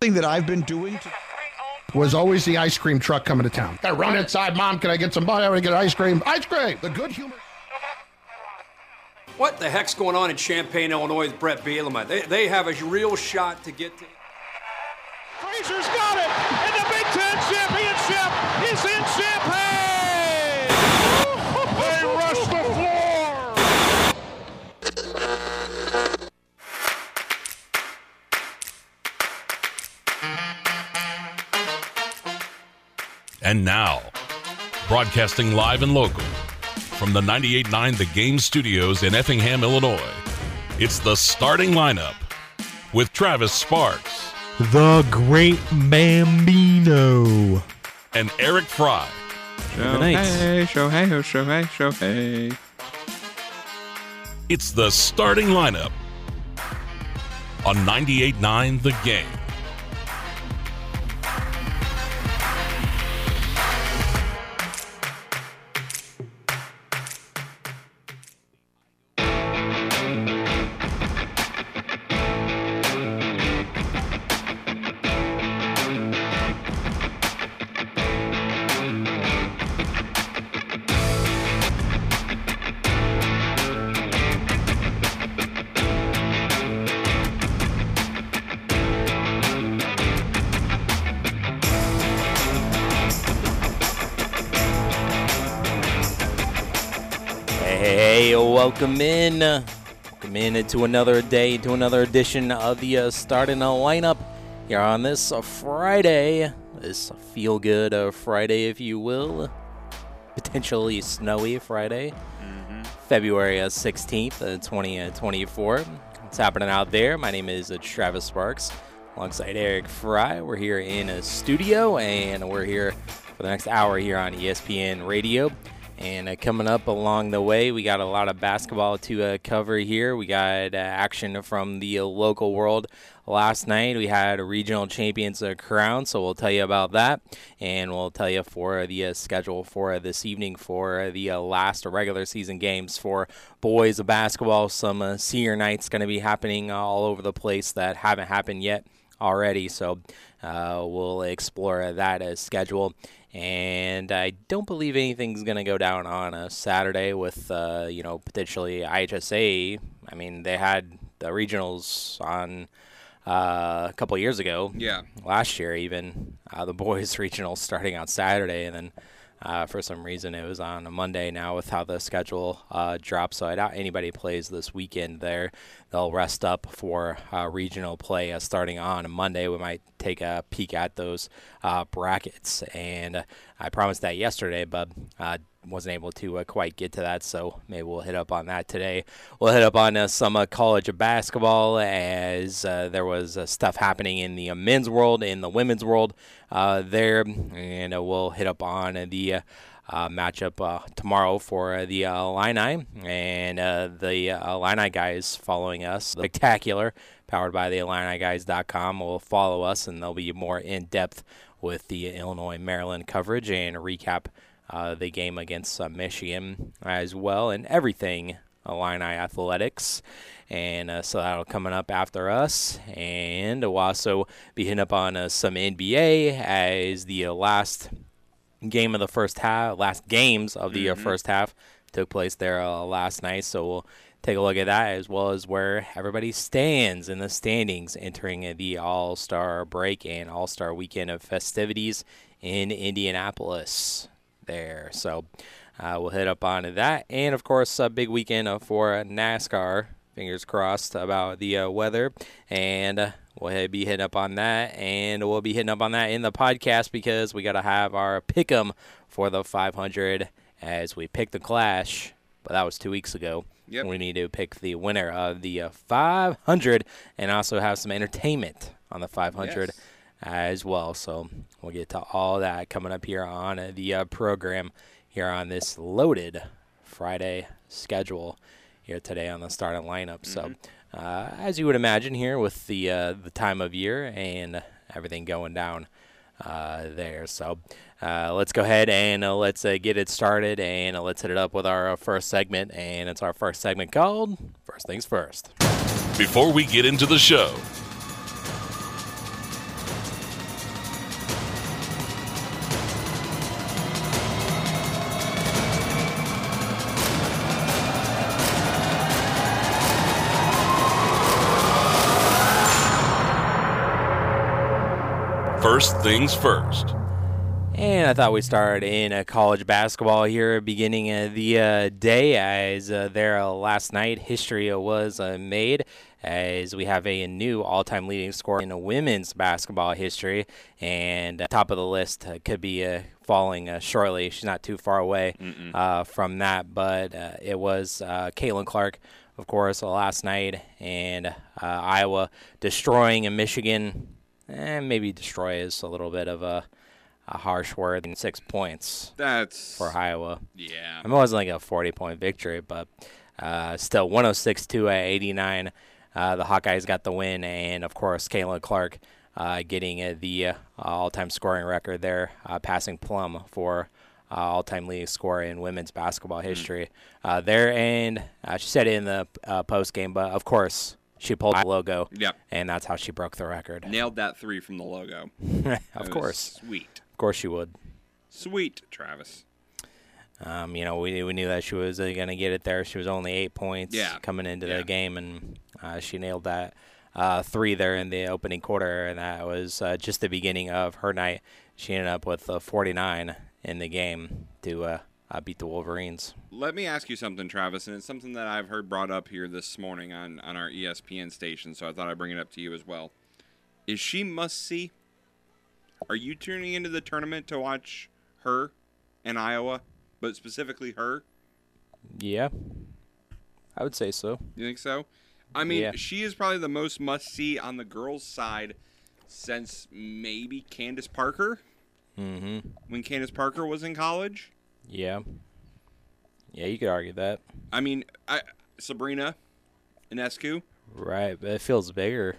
thing that I've been doing to was always the ice cream truck coming to town. I run inside, Mom, can I get some butter? I want to get ice cream. Ice cream! The good humor. What the heck's going on in Champaign, Illinois with Brett Bielema? They, they have a real shot to get to. And now, broadcasting live and local from the 98.9 The Game Studios in Effingham, Illinois, it's the starting lineup with Travis Sparks The Great Bambino. and Eric Fry. Shohei, Shohei, oh, Shohei, Shohei. It's the starting lineup on 98.9 The Game. Welcome in. Welcome in to another day, to another edition of the uh, starting a lineup here on this uh, Friday. This feel good uh, Friday, if you will. Potentially snowy Friday. February uh, 16th, uh, 2024. What's happening out there? My name is uh, Travis Sparks alongside Eric Fry. We're here in a studio and we're here for the next hour here on ESPN Radio. And uh, coming up along the way, we got a lot of basketball to uh, cover here. We got uh, action from the local world. Last night, we had a regional champions uh, crown, so we'll tell you about that. And we'll tell you for the uh, schedule for this evening for the uh, last regular season games for boys basketball. Some senior nights going to be happening all over the place that haven't happened yet already. So uh, we'll explore that as schedule. And I don't believe anything's going to go down on a Saturday with, uh, you know, potentially IHSA. I mean, they had the regionals on uh, a couple years ago. Yeah. Last year, even uh, the boys regionals starting on Saturday, and then uh, for some reason it was on a Monday now with how the schedule uh, drops. So I doubt anybody plays this weekend there. They'll rest up for uh, regional play uh, starting on a Monday. We might take a peek at those uh, brackets. And I promised that yesterday, but uh, wasn't able to uh, quite get to that. So maybe we'll hit up on that today. We'll hit up on uh, some uh, college basketball as uh, there was uh, stuff happening in the uh, men's world, in the women's world there. And we'll hit up on the. Matchup tomorrow for the uh, Illini and the uh, Illini guys following us. Spectacular, powered by the IlliniGuys.com, will follow us and they'll be more in depth with the Illinois Maryland coverage and recap uh, the game against uh, Michigan as well and everything Illini athletics. And uh, so that'll coming up after us. And we'll also be hitting up on uh, some NBA as the uh, last game of the first half, last games of the uh, first half took place there uh, last night. So we'll take a look at that as well as where everybody stands in the standings entering the All Star break and All Star weekend of festivities in Indianapolis. There, so uh, we'll hit up on that, and of course, a big weekend uh, for NASCAR. Fingers crossed about the uh, weather, and we'll be hitting up on that, and we'll be hitting up on that in the podcast because we got to have our pick 'em for the 500 as we pick the Clash, but that was two weeks ago. Yep. We need to pick the winner of the uh, 500 and also have some entertainment on the 500 Yes. As well. So we'll get to all that coming up here on the uh, program here on this loaded Friday schedule here today on the starting lineup. So uh, as you would imagine here with the uh, the time of year and everything going down uh, there. So uh, let's go ahead and uh, let's uh, get it started and uh, let's hit it up with our uh, first segment. And it's our first segment called First Things First. Before we get into the show, First things first. And I thought we'd start in uh, college basketball here, beginning of the uh, day. As uh, there last night, history was uh, made as we have a new all-time leading scorer in women's basketball history, and uh, top of the list uh, could be uh, falling uh, shortly. She's not too far away uh, from that, but uh, it was uh, Caitlin Clark, of course, last night, and uh, Iowa destroying in Michigan. And maybe destroy is a little bit of a, a harsh word. And six points That's for Iowa. yeah. I mean, it wasn't like a 40 point victory, but uh, still 106 to 89. Uh, the Hawkeyes got the win, and of course, Caitlin Clark uh, getting uh, the uh, all time scoring record there, uh, passing Plum for uh, all time leading scorer in women's basketball history uh, there. And uh, she said it in the uh, post game, but of course, she pulled the logo, Yep. and that's how she broke the record. Nailed that three from the logo. of course. Sweet. Of course, she would. Sweet, Travis. Um, you know, we, we knew that she was uh, going to get it there. She was only eight points Yeah. coming into Yeah. the game, and uh, she nailed that uh, three there in the opening quarter, and that was uh, just the beginning of her night. She ended up with uh, 49 in the game to uh, beat the Wolverines. Let me ask you something, Travis, and it's something that I've heard brought up here this morning on, on our ESPN station, so I thought I'd bring it up to you as well. Is she must see? Are you tuning into the tournament to watch her and Iowa, but specifically her? Yeah, I would say so. You think so? I mean, Yeah. she is probably the most must see on the girls' side since maybe Candace Parker Mm-hmm. when Candace Parker was in college. Yeah. Yeah, you could argue that. I mean, I, Sabrina Ionescu. Right, but it feels bigger.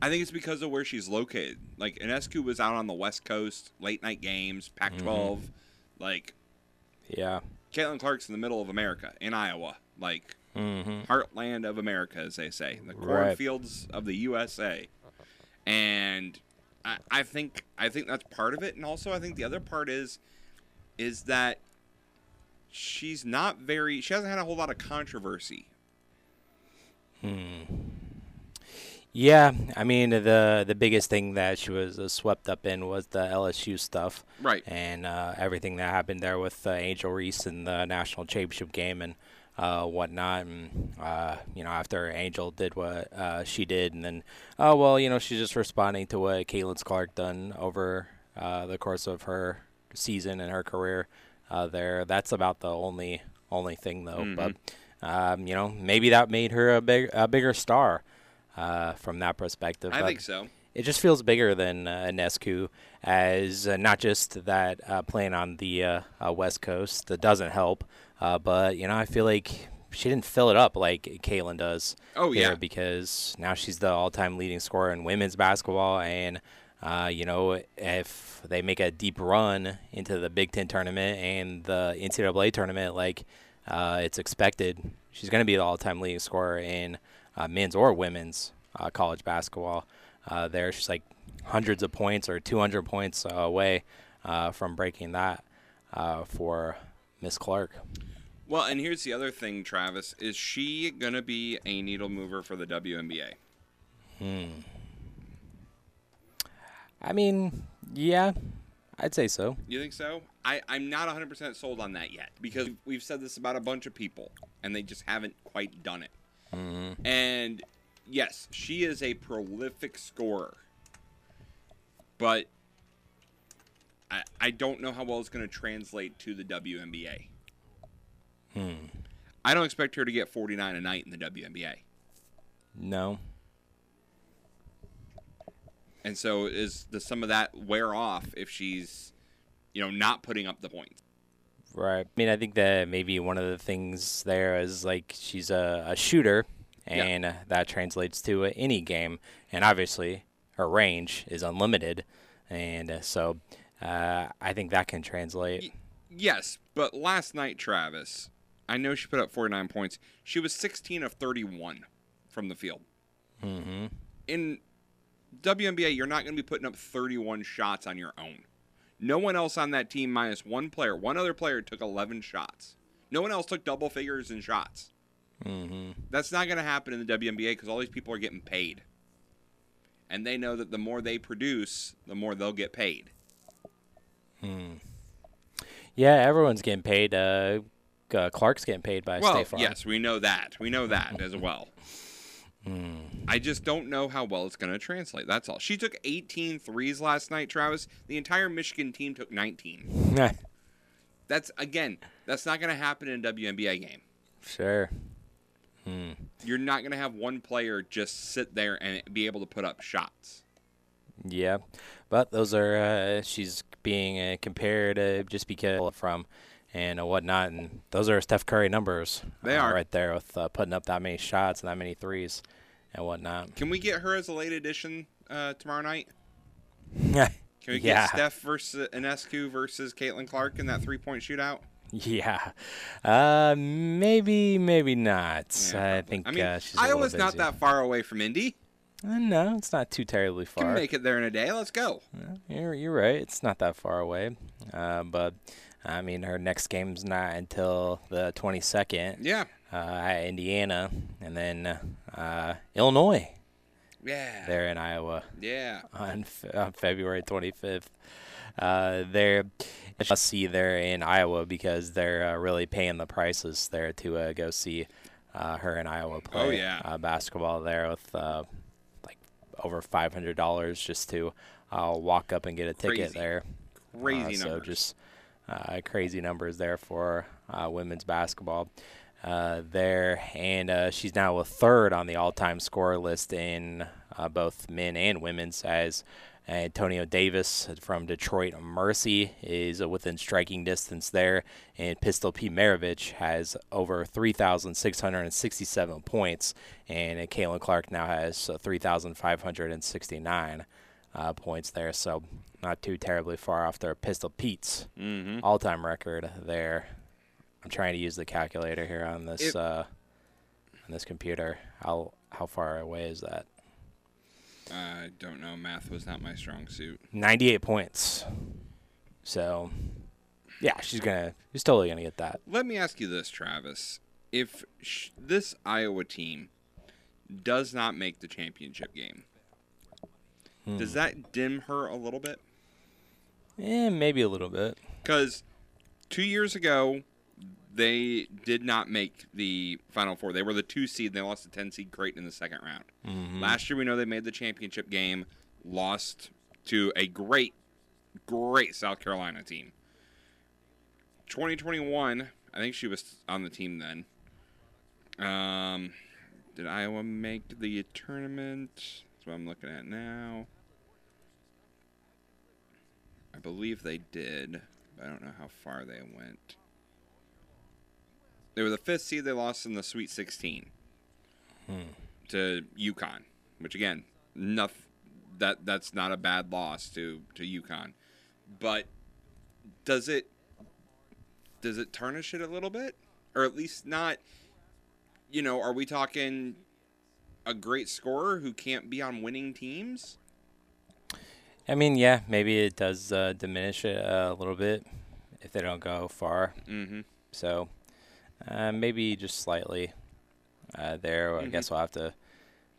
I think it's because of where she's located. Like Ionescu was out on the West Coast, late night games, Pac-12. Like Yeah. Caitlin Clark's in the middle of America, in Iowa, like Mm-hmm. heartland of America, as they say, the Right. cornfields of the USA. And I, I think I think that's part of it, and also I think the other part is is that she's not very. She hasn't had a whole lot of controversy. Hmm. Yeah, I mean the the biggest thing that she was uh, swept up in was the LSU stuff, Right. And uh, everything that happened there with uh, Angel Reese in the national championship game and uh, whatnot. And uh, you know, after Angel did what uh, she did, and then oh well, you know, she's just responding to what Caitlin Clark done over uh, the course of her season and her career uh, there. That's about the only only thing though. But um, you know, maybe that made her a big a bigger star uh, from that perspective. I But think so. It just feels bigger than uh, Ionescu, as uh, not just that uh, playing on the uh, uh, West Coast that doesn't help, uh, but you know I feel like she didn't fill it up like Caitlin does. Oh, yeah. because now she's the all-time leading scorer in women's basketball, and uh, you know if they make a deep run into the Big Ten tournament and the NCAA tournament, like uh, it's expected, she's going to be the all-time leading scorer in uh, men's or women's uh, college basketball. Uh, there, she's like hundreds of points or 200 points away uh, from breaking that uh, for Miss Clark. Well, and here's the other thing, Travis. Is she gonna be a needle mover for the WNBA? I mean, yeah, I'd say so. You think so? I, I'm not 100% sold on that yet because we've said this about a bunch of people and they just haven't quite done it. And yes, she is a prolific scorer, but I, I don't know how well it's going to translate to the WNBA. Hmm. I don't expect her to get 49 a night in the WNBA. No. And so is does some of that wear off if she's, you know, not putting up the points? Right. I mean, I think that maybe one of the things there is like she's a, a shooter, and uh, that translates to any game. And obviously, her range is unlimited, and uh, so uh, I think that can translate. Yes, but last night, Travis, I know she put up 49 points. She was 16 of 31 from the field. Mm-hmm. In WNBA, you're not going to be putting up 31 shots on your own. No one else on that team, minus one player, one other player took 11 shots. No one else took double figures in shots. Mm-hmm. That's not going to happen in the WNBA because all these people are getting paid. and they know that the more they produce, the more they'll get paid. Hmm. Yeah, everyone's getting paid. Uh, uh, Clark's getting paid by Well, State Farm. yes, we know that. We know that as well. I just don't know how well it's going to translate. That's all. She took 18 threes last night, Travis. The entire Michigan team took 19. That's again, that's not going to happen in a WNBA game. sure. You're not going to have one player just sit there and be able to put up shots. Yeah, but those are uh, she's being uh, compared uh, just because from and uh, whatnot, and those are Steph Curry numbers. They uh, are. right there with uh, putting up that many shots and that many threes and whatnot. Can we get her as a late addition uh, tomorrow night? yeah, Can we get Steph versus Ionescu versus Caitlin Clark in that three point shootout? yeah. Uh, maybe, maybe not. Yeah, I think I mean, uh, she's a Iowa's not that far away from Indy. Uh, no, it's not too terribly far. Can make it there in a day. Let's go. You're, you're right. It's not that far away. Uh, but I mean, her next game's not until the 22nd Yeah. uh, Indiana, and then uh, Illinois Yeah. there in Iowa Yeah. on, Fe- on February 25th. Uh, they're let's see there in Iowa because they're uh, really paying the prices there to uh, go see uh, her in Iowa play Oh, yeah. uh, basketball there with uh, over five hundred dollars just to uh, walk up and get a ticket Crazy. there. Crazy Uh, so numbers. just uh, crazy numbers there for uh, women's basketball uh, there, and uh, she's now a third on the all-time scorer list in uh, both men and women's. As Antoine Davis from Detroit Mercy is uh, within striking distance there, and Pistol Pete Maravich has over 3,667 points, and uh, Caitlin Clark now has uh, 3,569 uh, points there. So not too terribly far off their Pistol Pete's Mm-hmm. all-time record there. I'm trying to use the calculator here on this It- uh, on this computer. How how far away is that? I don't know. Math was not my strong suit. 98 points. So yeah, she's gonna she's totally gonna get that. Let me ask you this, Travis. If sh- this Iowa team does not make the championship game, does that dim her a little bit? Eh, maybe a little bit. Because two years ago, they did not make the Final Four. They were the two seed. And they lost the ten seed Creighton in the second round. Last year, we know they made the championship game, lost to a great, great South Carolina team. 2021, I think she was on the team then. Um, did Iowa make the tournament? That's what I'm looking at now. I believe they did. But I don't know how far they went. They were the fifth seed. They lost in the Sweet 16 to UConn, which again, nothing. That that's not a bad loss to to UConn, but does it does it tarnish it a little bit, or at least not? You know, are we talking a great scorer who can't be on winning teams? I mean, yeah, maybe it does uh, diminish it a little bit if they don't go far. Mm-hmm. So uh, maybe just slightly uh, there. I guess we'll have to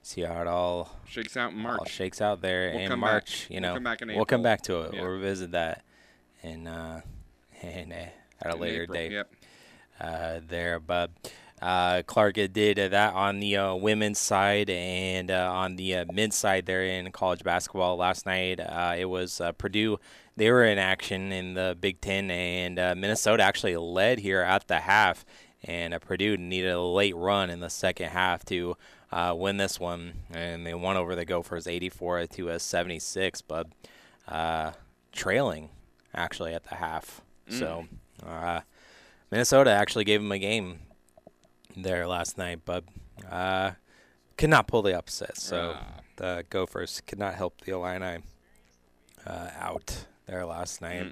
see how it all Shakes out in all shakes out there We'll in come back. March. You We'll know, come back in we'll come back to it. Yeah. We'll revisit that in uh, in at a in later April. date Yep. uh, there. But uh, Clark did that on the uh, women's side and uh, on the uh, men's side there in college basketball last night. Uh, it was uh, Purdue. They were in action in the Big Ten, and uh, Minnesota actually led here at the half. And uh, Purdue needed a late run in the second half to uh, win this one, and they won over the Gophers 84 to a 76, but uh, trailing actually at the half. So uh, Minnesota actually gave them a game there last night, but uh, could not pull the upset. So Ah. the Gophers could not help the Illini uh, out there last night.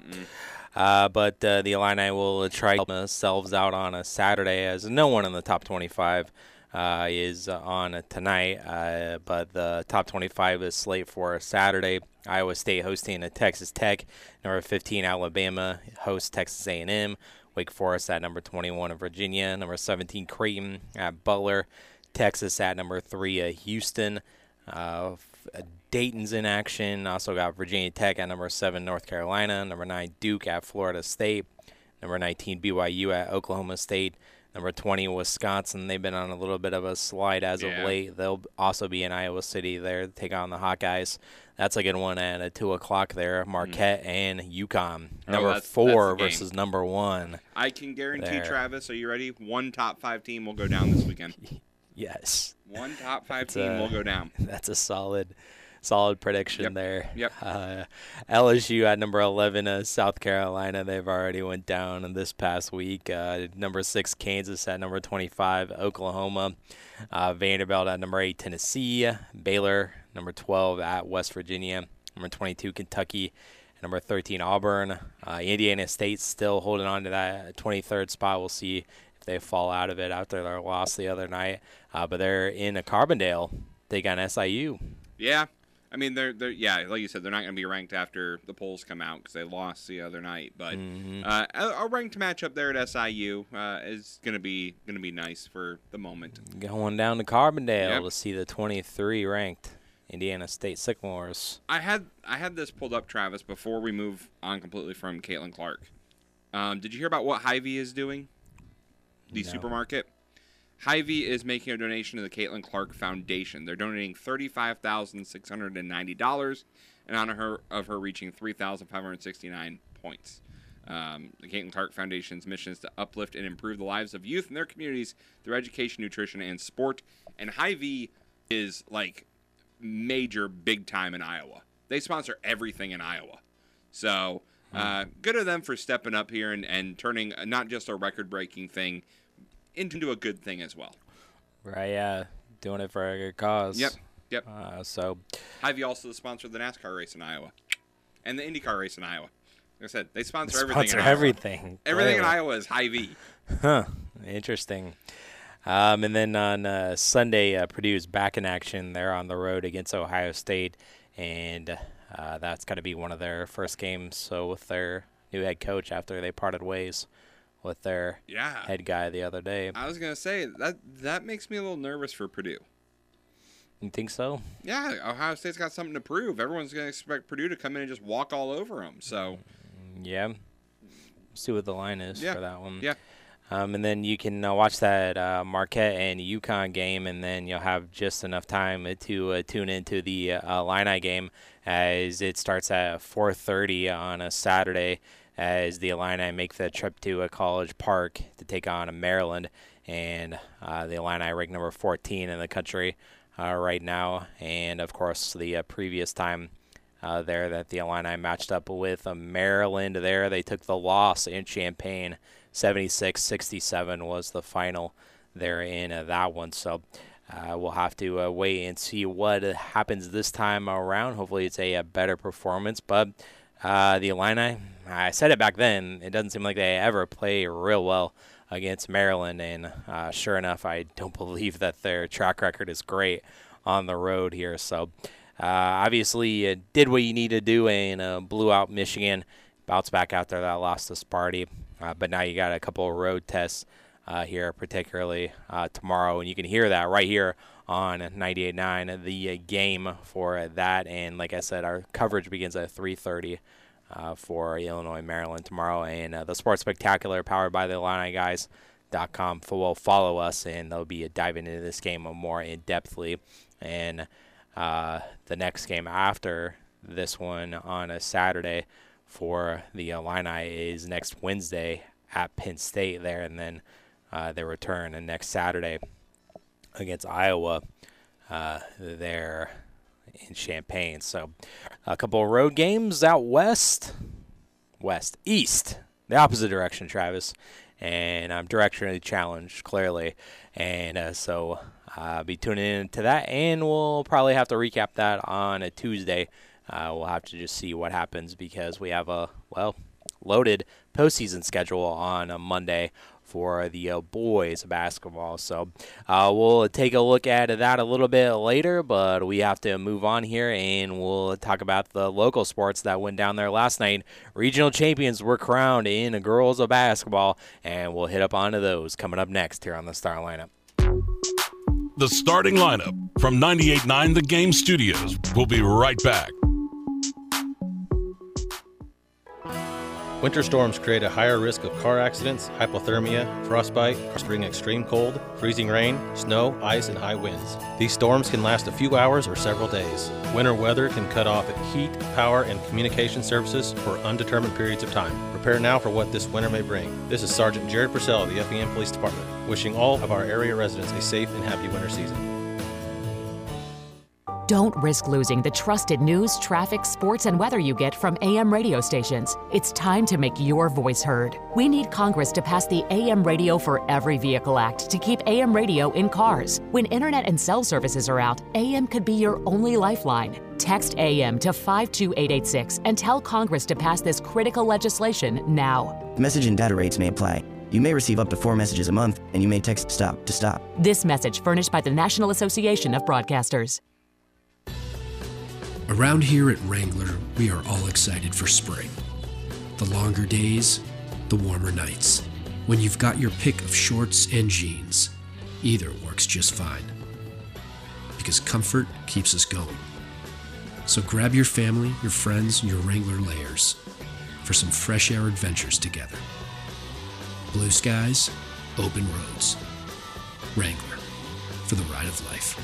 Uh, but uh, the Illini will try themselves out on a Saturday, as no one in the top 25 uh, is on tonight. Uh, but the top 25 is slate for a Saturday. Iowa State hosting a Texas Tech. Number 15 Alabama hosts Texas A&M. Wake Forest at number 21 of Virginia. Number 17 Creighton at Butler. Texas at number three uh, Houston. Uh, Dayton's in action. Also got Virginia Tech at number seven, North Carolina. Number nine, Duke at Florida State. Number 19, BYU at Oklahoma State. Number 20, Wisconsin. They've been on a little bit of a slide as Yeah. of late. They'll also be in Iowa City there to take on the Hawkeyes. That's a good one at uh, 2 o'clock there. Marquette and UConn. Oh, Number that's- four that's versus number one. I can guarantee, There. Travis, are you ready? One top five team will go down this weekend. Yes. One top five It's, team uh, will go down. That's a solid, solid prediction Yep. there. Yep. Uh, LSU at number 11, uh, South Carolina. They've already went down this past week. Uh, number six, Kansas at number 25, Oklahoma. Uh, Vanderbilt at number eight, Tennessee. Baylor number 12 at West Virginia. Number 22, Kentucky. Number 13, Auburn. Uh, Indiana State still holding on to that 23rd spot. We'll see if they fall out of it after their loss the other night. Uh, but they're in a Carbondale. They got SIU. Yeah. I mean, they're they're yeah, like you said, they're not going to be ranked after the polls come out because they lost the other night. But Mm-hmm. uh, a, a ranked matchup there at SIU uh, is going to be going to be nice for the moment. Going down to Carbondale Yep. to see the 23 ranked Indiana State Sycamores. I had I had this pulled up, Travis, before we move on completely from Caitlin Clark. Um, did you hear about what Hy-Vee is doing? The No. supermarket. Hy-Vee is making a donation to the Caitlin Clark Foundation. They're donating thirty-five thousand six hundred and ninety dollars in honor her, of her reaching three thousand five hundred sixty-nine points. Um, the Caitlin Clark Foundation's mission is to uplift and improve the lives of youth in their communities through education, nutrition, and sport. And Hy-Vee is like major big time in Iowa. They sponsor everything in Iowa. So uh, good of them for stepping up here and, and turning uh, not just a record breaking thing into a good thing as well. Right, yeah. Doing it for a good cause. Yep. Yep. Uh, so, Hy-Vee also sponsored the NASCAR race in Iowa and the IndyCar race in Iowa. Like I said, they sponsor, everything. sponsor in Iowa. everything. Everything in. Iowa is Hy-Vee. Huh. Interesting. Um, and then on uh, Sunday, uh, Purdue's back in action. They're on the road against Ohio State, and uh, that's got to be one of their first games. So with their new head coach after they parted ways with their Yeah. head guy the other day. I was gonna say that that makes me a little nervous for Purdue. You think so? Yeah, Ohio State's got something to prove. Everyone's gonna expect Purdue to come in and just walk all over them. So Yeah. See what the line is Yeah. for that one. yeah, Um, and then you can uh, watch that uh, Marquette and UConn game, and then you'll have just enough time to uh, tune into the uh, Illini game as it starts at 4:30 on a Saturday. As the Illini make the trip to a college park to take on Maryland, and uh, the Illini rank number 14 in the country uh, right now, and of course the uh, previous time uh, there that the Illini matched up with Maryland. There, they took the loss in Champaign, 76-67 was the final there in uh, that one. So uh, we'll have to wait and see what happens this time around. Hopefully, it's a, a better performance. But the Illini, I said it back then, it doesn't seem like they ever play real well against Maryland. And uh, sure enough, I don't believe that their track record is great on the road here. So. Uh, obviously, uh, did what you need to do and uh, blew out Michigan. Bounce back there that lost to Sparty. Uh, but now you got a couple of road tests uh, here, particularly tomorrow. And you can hear that right here on 98.9, the game for that. And like I said, our coverage begins at 3.30 uh, for Illinois, Maryland tomorrow. And uh, the Sports Spectacular, powered by the Illini guys. Dot com will follow us and they'll be diving into this game more in depthly and uh, the next game after this one on a Saturday for the Illini is next Wednesday at Penn State there, and then uh, they return and next Saturday against Iowa uh, there in Champaign. So a couple of road games out west, west, east, the opposite direction, Travis. And I'm directionally challenged, clearly. And uh, so uh, be tuning in to that, and we'll probably have to recap that on a Tuesday. Uh, we'll have to just see what happens because we have a well loaded postseason schedule on a Monday for the uh, boys basketball. So uh, we'll take a look at that a little bit later, but we have to move on here and we'll talk about the local sports that went down there last night. Regional champions were crowned in girls of basketball, and we'll hit up onto those coming up next here on the Star Lineup. The starting lineup From 98.9 The Game Studios, we'll be right back. Winter storms create a higher risk of car accidents, hypothermia, frostbite, bring extreme cold, freezing rain, snow, ice, and high winds. These storms can last a few hours or several days. Winter weather can cut off heat, power, and communication services for undetermined periods of time. Prepare now for what this winter may bring. This is Sergeant Jared Purcell of the Effingham Police Department, wishing all of our area residents a safe and happy winter season. Don't risk losing the trusted news, traffic, sports, and weather you get from AM radio stations. It's time to make your voice heard. We need Congress to pass the AM Radio for Every Vehicle Act to keep AM radio in cars. When internet and cell services are out, AM could be your only lifeline. Text AM to 52886 and tell Congress to pass this critical legislation now. Message and data rates may apply. You may receive up to four messages a month, and you may text STOP to stop. This message furnished by the National Association of Broadcasters. Around here at Wrangler, we are all excited for spring. The longer days, the warmer nights. When you've got your pick of shorts and jeans, either works just fine. Because comfort keeps us going. So grab your family, your friends, and your Wrangler layers for some fresh air adventures together. Blue skies, open roads. Wrangler, for the ride of life.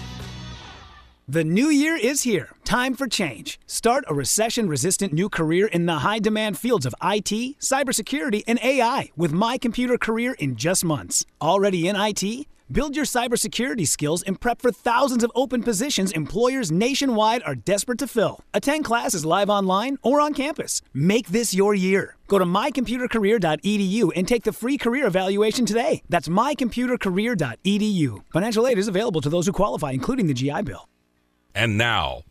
The new year is here. Time for change. Start a recession resistant new career in the high demand fields of IT, cybersecurity, and AI with My Computer Career in just months. Already in IT? Build your cybersecurity skills and prep for thousands of open positions employers nationwide are desperate to fill. Attend classes live online or on campus. Make this your year. Go to mycomputercareer.edu and take the free career evaluation today. That's mycomputercareer.edu. Financial aid is available to those who qualify, including the GI Bill. And now,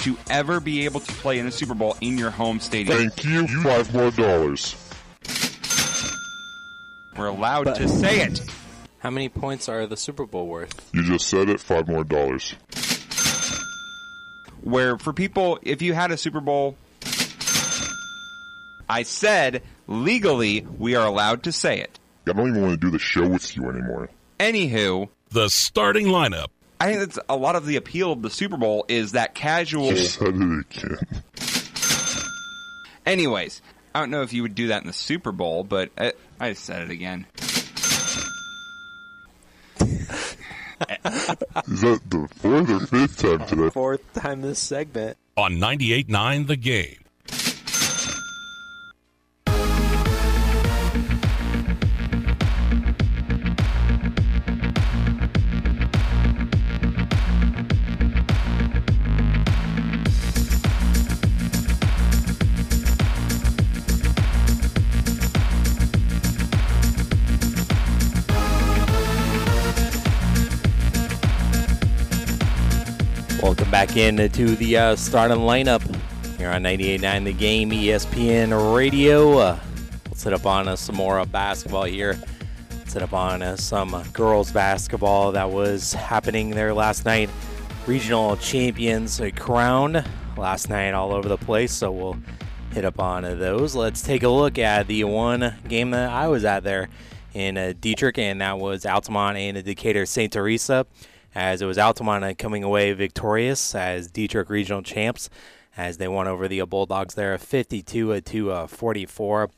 to ever be able to play in a Super Bowl in your home stadium. Thank you. Five more dollars. We're allowed to say it. How many points are the Super Bowl worth? You just said it. Five more dollars. Where for people, if you had a Super Bowl, I said legally we are allowed to say it. I don't even want to do the show with you anymore. Anywho, the starting lineup. I think that's a lot of the appeal of the Super Bowl is that casual. Just said it again. Anyways, I don't know if you would do that in the Super Bowl, but I, I said it again. Is that the fourth or fifth time today? Fourth time this segment. On 98.9 The Game. Into the uh, starting lineup here on 98.9 The Game ESPN Radio. Uh, let's hit up on uh, some more basketball here. Let's hit up on uh, some girls basketball that was happening there last night. Regional champions crowned last night all over the place, so we'll hit up on those. Let's take a look at the one game that I was at there in uh, Dieterich, and that was Altamont and Decatur St. Teresa as it was Altamont coming away victorious as Dieterich regional champs as they won over the Bulldogs there 52 to uh, 44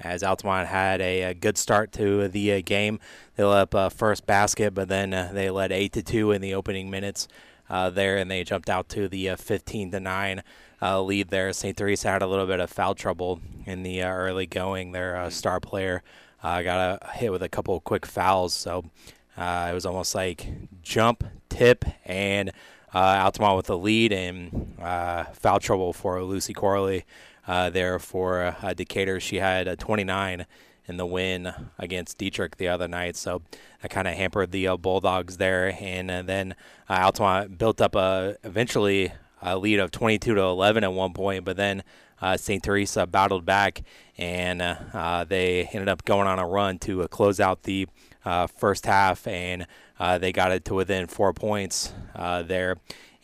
as Altamont had a, a, good start to the uh, game. They let up uh, first basket, but then uh, they led 8 to 2 in the opening minutes there, and they jumped out to the uh, 15 to 9 lead there. St. Teresa had a little bit of foul trouble in the early going. Their star player got a hit with a couple quick fouls, so uh, it was almost like jump, tip, and uh, Altamont with the lead and uh, foul trouble for Lucy Corley uh, there for uh, Decatur. She had a 29 in the win against Dieterich the other night, so that kind of hampered the uh, Bulldogs there. And then uh, Altamont built up a eventually a lead of 22 to 11 at one point, but then uh, St. Teresa battled back, and uh, they ended up going on a run to close out the uh, first half, and uh, they got it to within four points uh, there.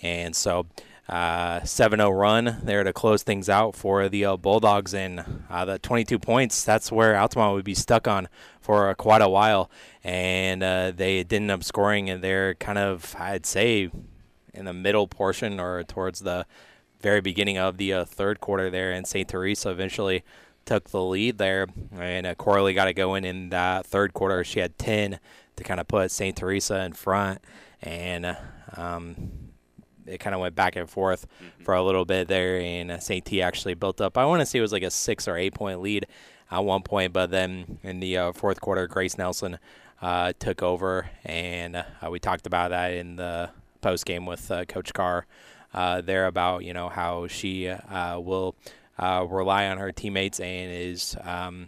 And so, uh, 7 0 run there to close things out for the uh, Bulldogs. And uh, the 22 points, that's where Altamont would be stuck on for quite a while. And they didn't end up scoring, and they're kind of, I'd say, in the middle portion or towards the very beginning of the third quarter there, and St. Teresa eventually took the lead there, and uh, Corley got to go in in that third quarter. She had 10 to kind of put St. Teresa in front, and um, it kind of went back and forth Mm-hmm. for a little bit there, and uh, St. T actually built up. I want to say it was like a six or eight point lead at one point, but then in the uh, fourth quarter, Grace Nelson uh, took over, and uh, we talked about that in the post game with uh, Coach Carr uh, there about you know how she uh, will uh, rely on her teammates and is um,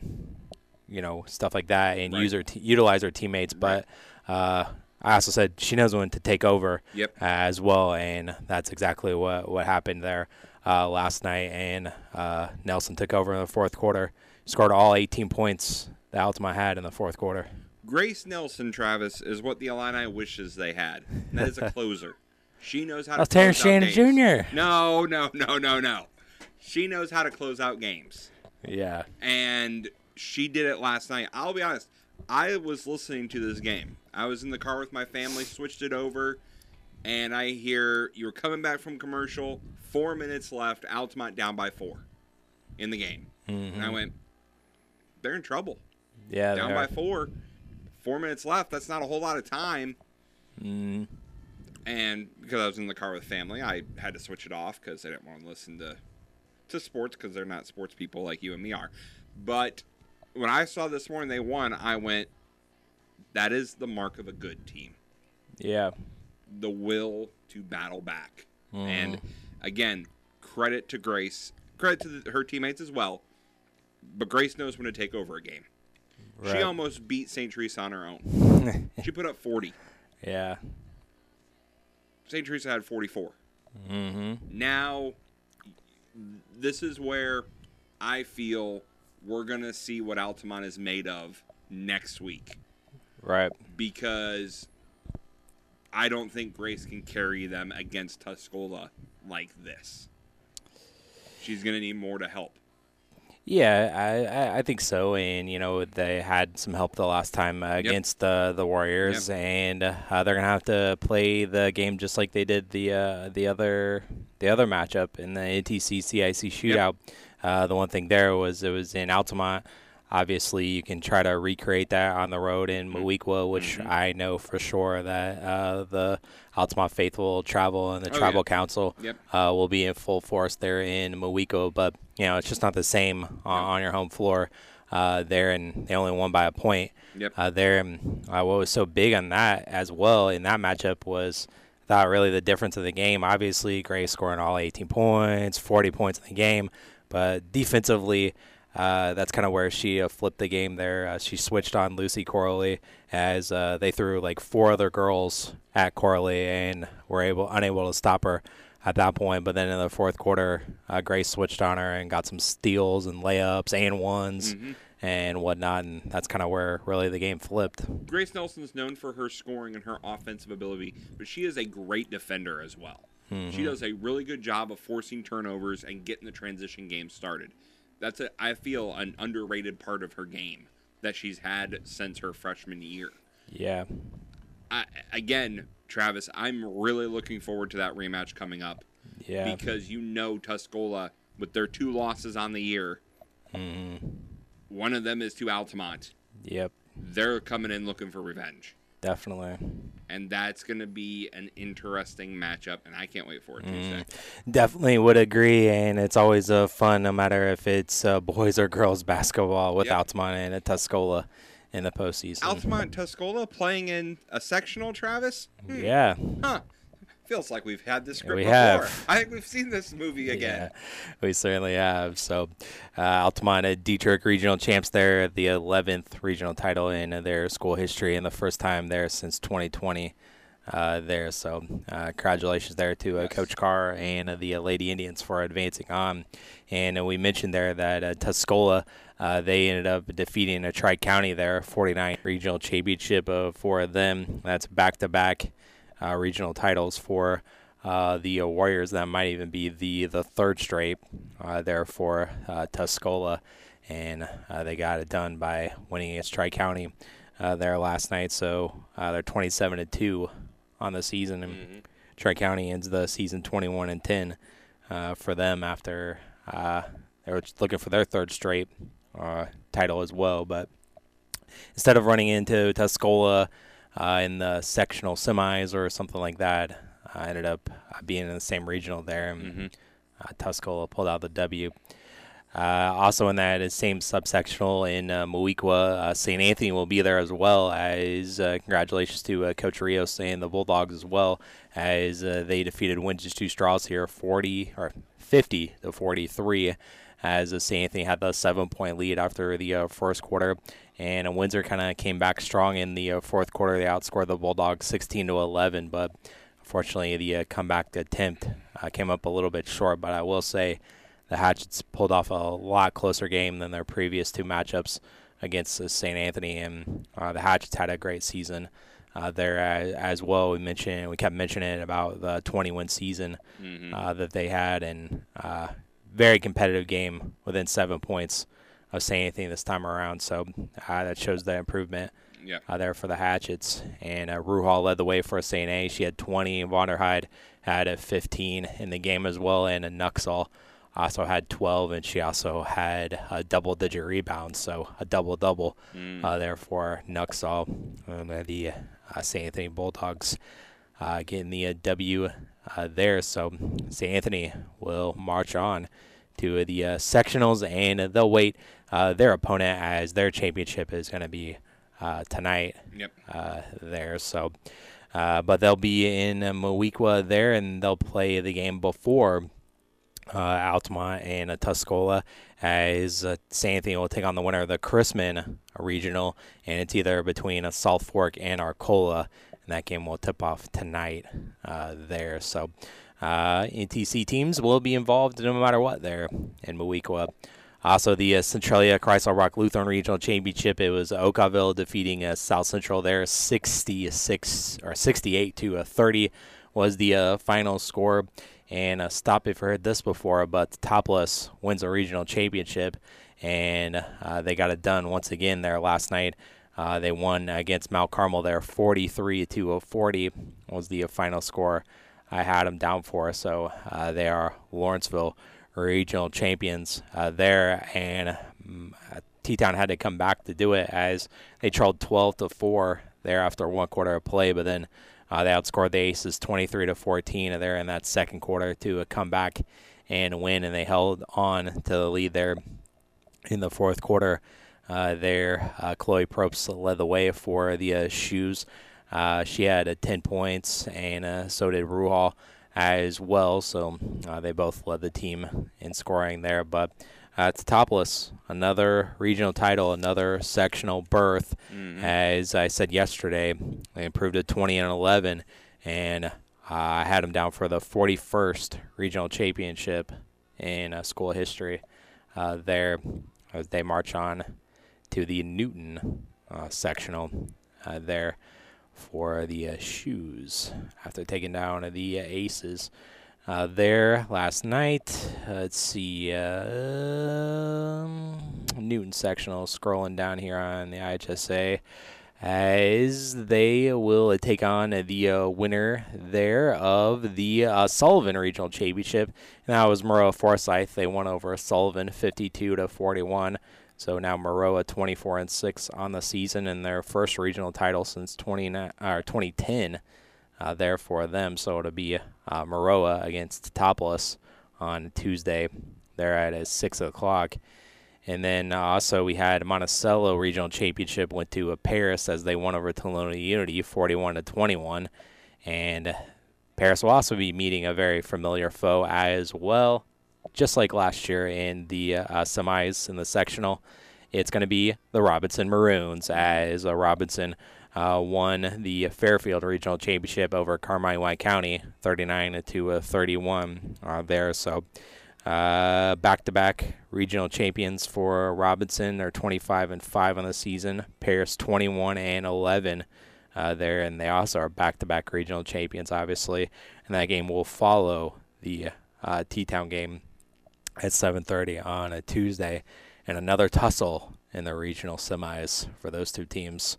you know stuff like that and Right. use her t- utilize her teammates, but. Uh, I also said she knows when to take over Yep. as well, and that's exactly what what happened there uh, last night. And uh, Nelson took over in the fourth quarter, scored all 18 points that Altamont had in the fourth quarter. Grace Nelson, Travis, is what the Illini wishes they had. And that is a closer. She knows how to. That's Terrence Shannon. Jr.. No, no, no, no, no. She knows how to close out games, Yeah, and she did it last night. I'll be honest. I was listening to this game. I was in the car with my family, switched it over, and I hear you were coming back from commercial. Four minutes left. Altamont down by four in the game, and I Mhm. went, "They're in trouble." yeah, down by four. Four minutes left. That's not a whole lot of time. Mm, And because I was in the car with family, I had to switch it off because I didn't want to listen to to sports because they're not sports people like you and me are. But when I saw this morning they won, I went, "That is the mark of a good team." yeah, The will to battle back. And Mhm. again, credit to Grace, credit to the, her teammates as well. But Grace knows when to take over a game. She almost beat St. Teresa on her own. she put up 40. yeah. St. Teresa had 44. Mm-hmm. Now, this is where I feel we're going to see what Altamont is made of next week Right. because I don't think Grace can carry them against Tuscola like this. She's going to need more to help. Yeah, I, I think so, and you know they had some help the last time uh, against the the Warriors, and uh, they're gonna have to play the game just like they did the uh, the other the other matchup in the NTC CIC shootout. Uh, the one thing there was it was in Altamont. Obviously, you can try to recreate that on the road in Moweaqua, which I know for sure that uh, the Altamont faithful travel and the Oh, yeah. tribal council Yep. uh, will be in full force there in Moweaqua, but you know it's just not the same on, on your home floor uh, there, and they only won by a point Yep. uh, there. And, uh, what was so big on that as well in that matchup was thought really the difference of the game. Obviously, Gray scoring all 18 points, 40 points in the game, but defensively. Uh, that's kind of where she uh, flipped the game there. Uh, she switched on Lucy Corley as uh, they threw like four other girls at Corley and were able unable to stop her at that point. But then in the fourth quarter, uh, Grace switched on her and got some steals and layups and ones Mhm. and whatnot, and that's kind of where really the game flipped. Grace Nelson is known for her scoring and her offensive ability, but she is a great defender as well. She Mhm. does a really good job of forcing turnovers and getting the transition game started. That's a, I feel an underrated part of her game that she's had since her freshman year. Yeah. I, again, Travis, I'm really looking forward to that rematch coming up. Yeah. Because you know Tuscola, with their two losses on the year, Mm-hmm. one of them is to Altamont. Yep. They're coming in looking for revenge. Definitely. And that's going to be an interesting matchup, and I can't wait for it Tuesday. Definitely would agree, and it's always uh, fun, no matter if it's uh, boys or girls basketball with Yep. Altamont and a Tuscola in the postseason. Altamont Tuscola playing in a sectional, Travis? Hmm. Yeah. Huh. Feels like we've had this script We before. have. I think we've seen this movie again. Yeah, we certainly have. So, uh, Altamont Dieterich regional champs there, the 11th regional title in their school history, and the first time there since 2020. Uh, there, so uh, congratulations there to uh, Coach Carr and uh, the uh, Lady Indians for advancing on. And uh, we mentioned there that uh, Tuscola, uh, they ended up defeating a Tri County there, 49 regional championship uh, for them. That's back to back uh, regional titles for uh, the uh, Warriors. That might even be the the third straight uh, there for uh, Tuscola, and uh, they got it done by winning against Tri County uh, there last night. So uh, they're 27 to two on the season, and Tri County ends the season 21 and 10 uh, for them after uh, they were looking for their third straight uh, title as well. But instead of running into Tuscola uh, in the sectional semis or something like that, I ended up uh, being in the same regional there. And, Mm-hmm. uh, Tuscola pulled out the W. Uh, also in that same subsectional in uh, Moweaqua, uh, St. Anthony will be there as well as uh, congratulations to uh, Coach Rios and the Bulldogs as well as uh, they defeated Windsor Stew-Stras here 40 or 50 to 43 as uh, St. Anthony had the seven point lead after the uh, first quarter. And Windsor kind of came back strong in the uh, fourth quarter. They outscored the Bulldogs 16 to 11, but unfortunately the uh, comeback attempt uh, came up a little bit short. But I will say the Hatchets pulled off a lot closer game than their previous two matchups against uh, St. Anthony, and uh, the Hatchets had a great season uh, there as, as well. We mentioned we kept mentioning about the 20-win season Mhm. uh, that they had, and uh, very competitive game within seven points of St. Anthony this time around. So uh, that shows the improvement Yep. uh, there for the Hatchets. And uh, Ruhal led the way for St. A. She had 20. Vonderheide had a 15 in the game as well, and a Nuxall also had 12, and she also had a double-digit rebounds, so a double-double Mm. uh, there for Nuxall. And the uh, St. Anthony Bulldogs uh, getting the uh, W uh, there. So St. Anthony will march on to the uh, sectionals, and they'll wait uh, their opponent as their championship is going to be uh, tonight. Yep. Uh, there, so. Uh, but they'll be in uh, there, and they'll play the game before uh, Altamont and uh, Tuscola, as uh, St. Anthony will take on the winner of the Chrisman Regional, and it's either between South Fork and Arcola, and that game will tip off tonight uh, there. So uh, NTC teams will be involved no matter what there in Moweaqua. Also, the uh, Centralia Christ Our Rock Lutheran Regional Championship. It was Okawville defeating uh, South Central there, 66 or 68 to uh, 30 was the uh, final score. And uh, stop if you heard this before, but Teutopolis wins a regional championship, and uh, they got it done once again there last night. Uh, they won against Mount Carmel there, 43 to 40 was the uh, final score. I had them down for, so uh, they are Lawrenceville regional champions uh, there, and mm, uh, T-Town had to come back to do it as they trailed 12 to four there after one quarter of play, but then uh, they outscored the Aces 23 to 14 there in that second quarter to uh, come back and win, and they held on to the lead there in the fourth quarter. Uh, there, uh, Chloe Probst led the way for the shoes. Uh, she had uh, 10 points, and uh, so did Ruhal as well. So uh, they both led the team in scoring there. But uh, it's Teutopolis. Another regional title, another sectional berth. Mhm. As I said yesterday, they improved to 20 and 11, and uh, I had them down for the 41st regional championship in uh, school history. Uh, there, as they march on to the Newton uh, sectional uh, there for the uh, shoes after taking down the uh, Aces. Uh, there last night. Uh, let's see. Um, Newton sectional scrolling down here on the IHSA as they will take on the uh, winner there of the uh, Sullivan Regional Championship. And that was Maroa Forsyth. They won over Sullivan 52 to 41. So now Maroa 24 and 6 on the season and their first regional title since 29 or 2010 uh, there for them. So it'll be uh, against Teutopolis on Tuesday. They're at uh, 6 o'clock. And then uh, also we had Monticello Regional Championship went to uh, Paris as they won over Tolono Unity 41 to 21. And Paris will also be meeting a very familiar foe as well, just like last year in the uh, uh, semis in the sectional. It's going to be the Robinson Maroons as uh, Robinson uh, won the Fairfield Regional Championship over Carmi White County 39 to uh, 31 uh, there. So uh, back-to-back regional champions for Robinson. They're 25 and 5 on the season. Paris 21 and 11 uh, there, and they also are back-to-back regional champions, obviously. And that game will follow the uh, T-Town game at 7:30 on a Tuesday, and another tussle in the regional semis for those two teams.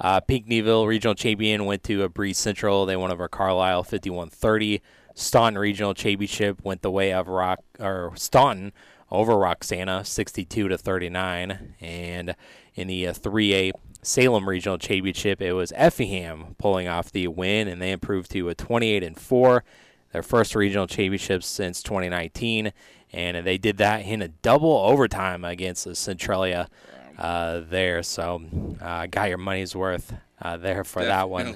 Uh, Pinckneyville Regional Champion went to a Breese Central. They won over Carlisle 51-30. Staunton Regional Championship went the way of Rock or Staunton over Roxana 62 to 39 and in the uh, 3A Salem Regional Championship it was Effingham pulling off the win and they improved to a 28 and 4 their first regional championship since 2019 and they did that in a double overtime against Centralia uh, there. So uh, got your money's worth uh, there for that one.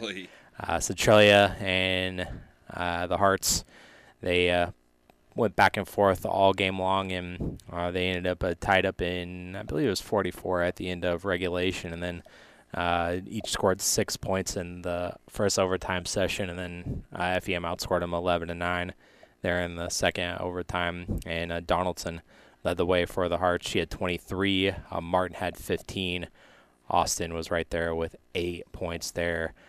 Uh, Centralia and uh, the Hearts, they uh, went back and forth all game long, and uh, they ended up uh, tied up in, I believe it was 44 at the end of regulation, and then uh, each scored six points in the first overtime session, and then uh, FEM outscored them 11 to nine there in the second overtime, and uh, Donaldson led the way for the Hearts. She had 23. Uh, Martin had 15. Austin was right there with eight points there uh,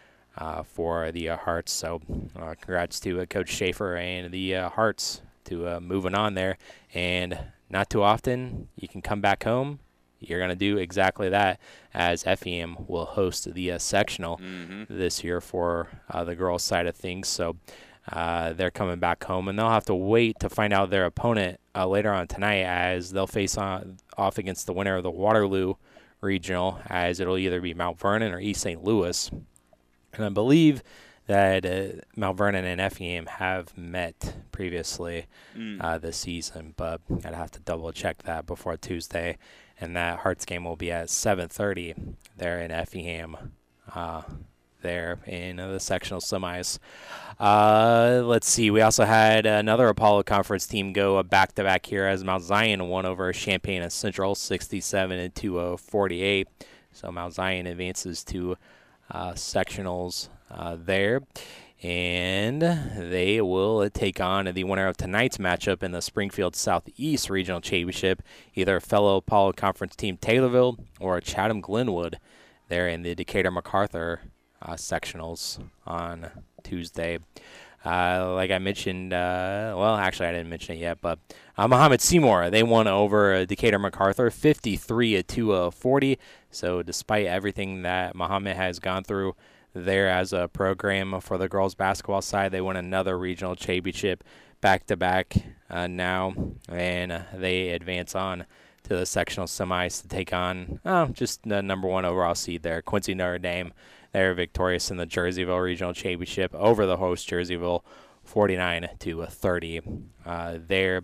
for the uh, Hearts. So, uh, congrats to uh, Coach Schaefer and the uh, Hearts to uh, moving on there. And not too often you can come back home. You're going to do exactly that as FEM will host the sectional this year for the girls' side of things. So, uh, they're coming back home, and they'll have to wait to find out their opponent uh, later on tonight, as they'll face on, off against the winner of the Waterloo Regional, as it'll either be Mount Vernon or East St. Louis. And I believe that uh, Mount Vernon and Effingham have met previously Mm. uh, this season, but I'd have to double check that before Tuesday. And that Hearts game will be at 7:30 there in Effingham. Uh, there in the sectional semis. Uh, let's see. We also had another Apollo Conference team go a back-to-back here as Mount Zion won over Champaign and Central, 67 and 2 48. So Mount Zion advances to sectionals uh, there. And they will take on the winner of tonight's matchup in the Springfield Southeast Regional Championship, either fellow Apollo Conference team Taylorville or Chatham Glenwood there in the Decatur MacArthur uh, sectionals on Tuesday. Uh, like I mentioned, uh, well, actually, I didn't mention it yet, but uh, Mahomet-Seymour, they won over uh, Decatur MacArthur 53 to uh, 40. So, despite everything that Mahomet has gone through there as a program for the girls basketball side, they won another regional championship back to back now, and uh, they advance on to the sectional semis to take on oh, just the number one overall seed there, Quincy Notre Dame. They're victorious in the Jerseyville Regional Championship over the host Jerseyville, 49 to 30 uh, there.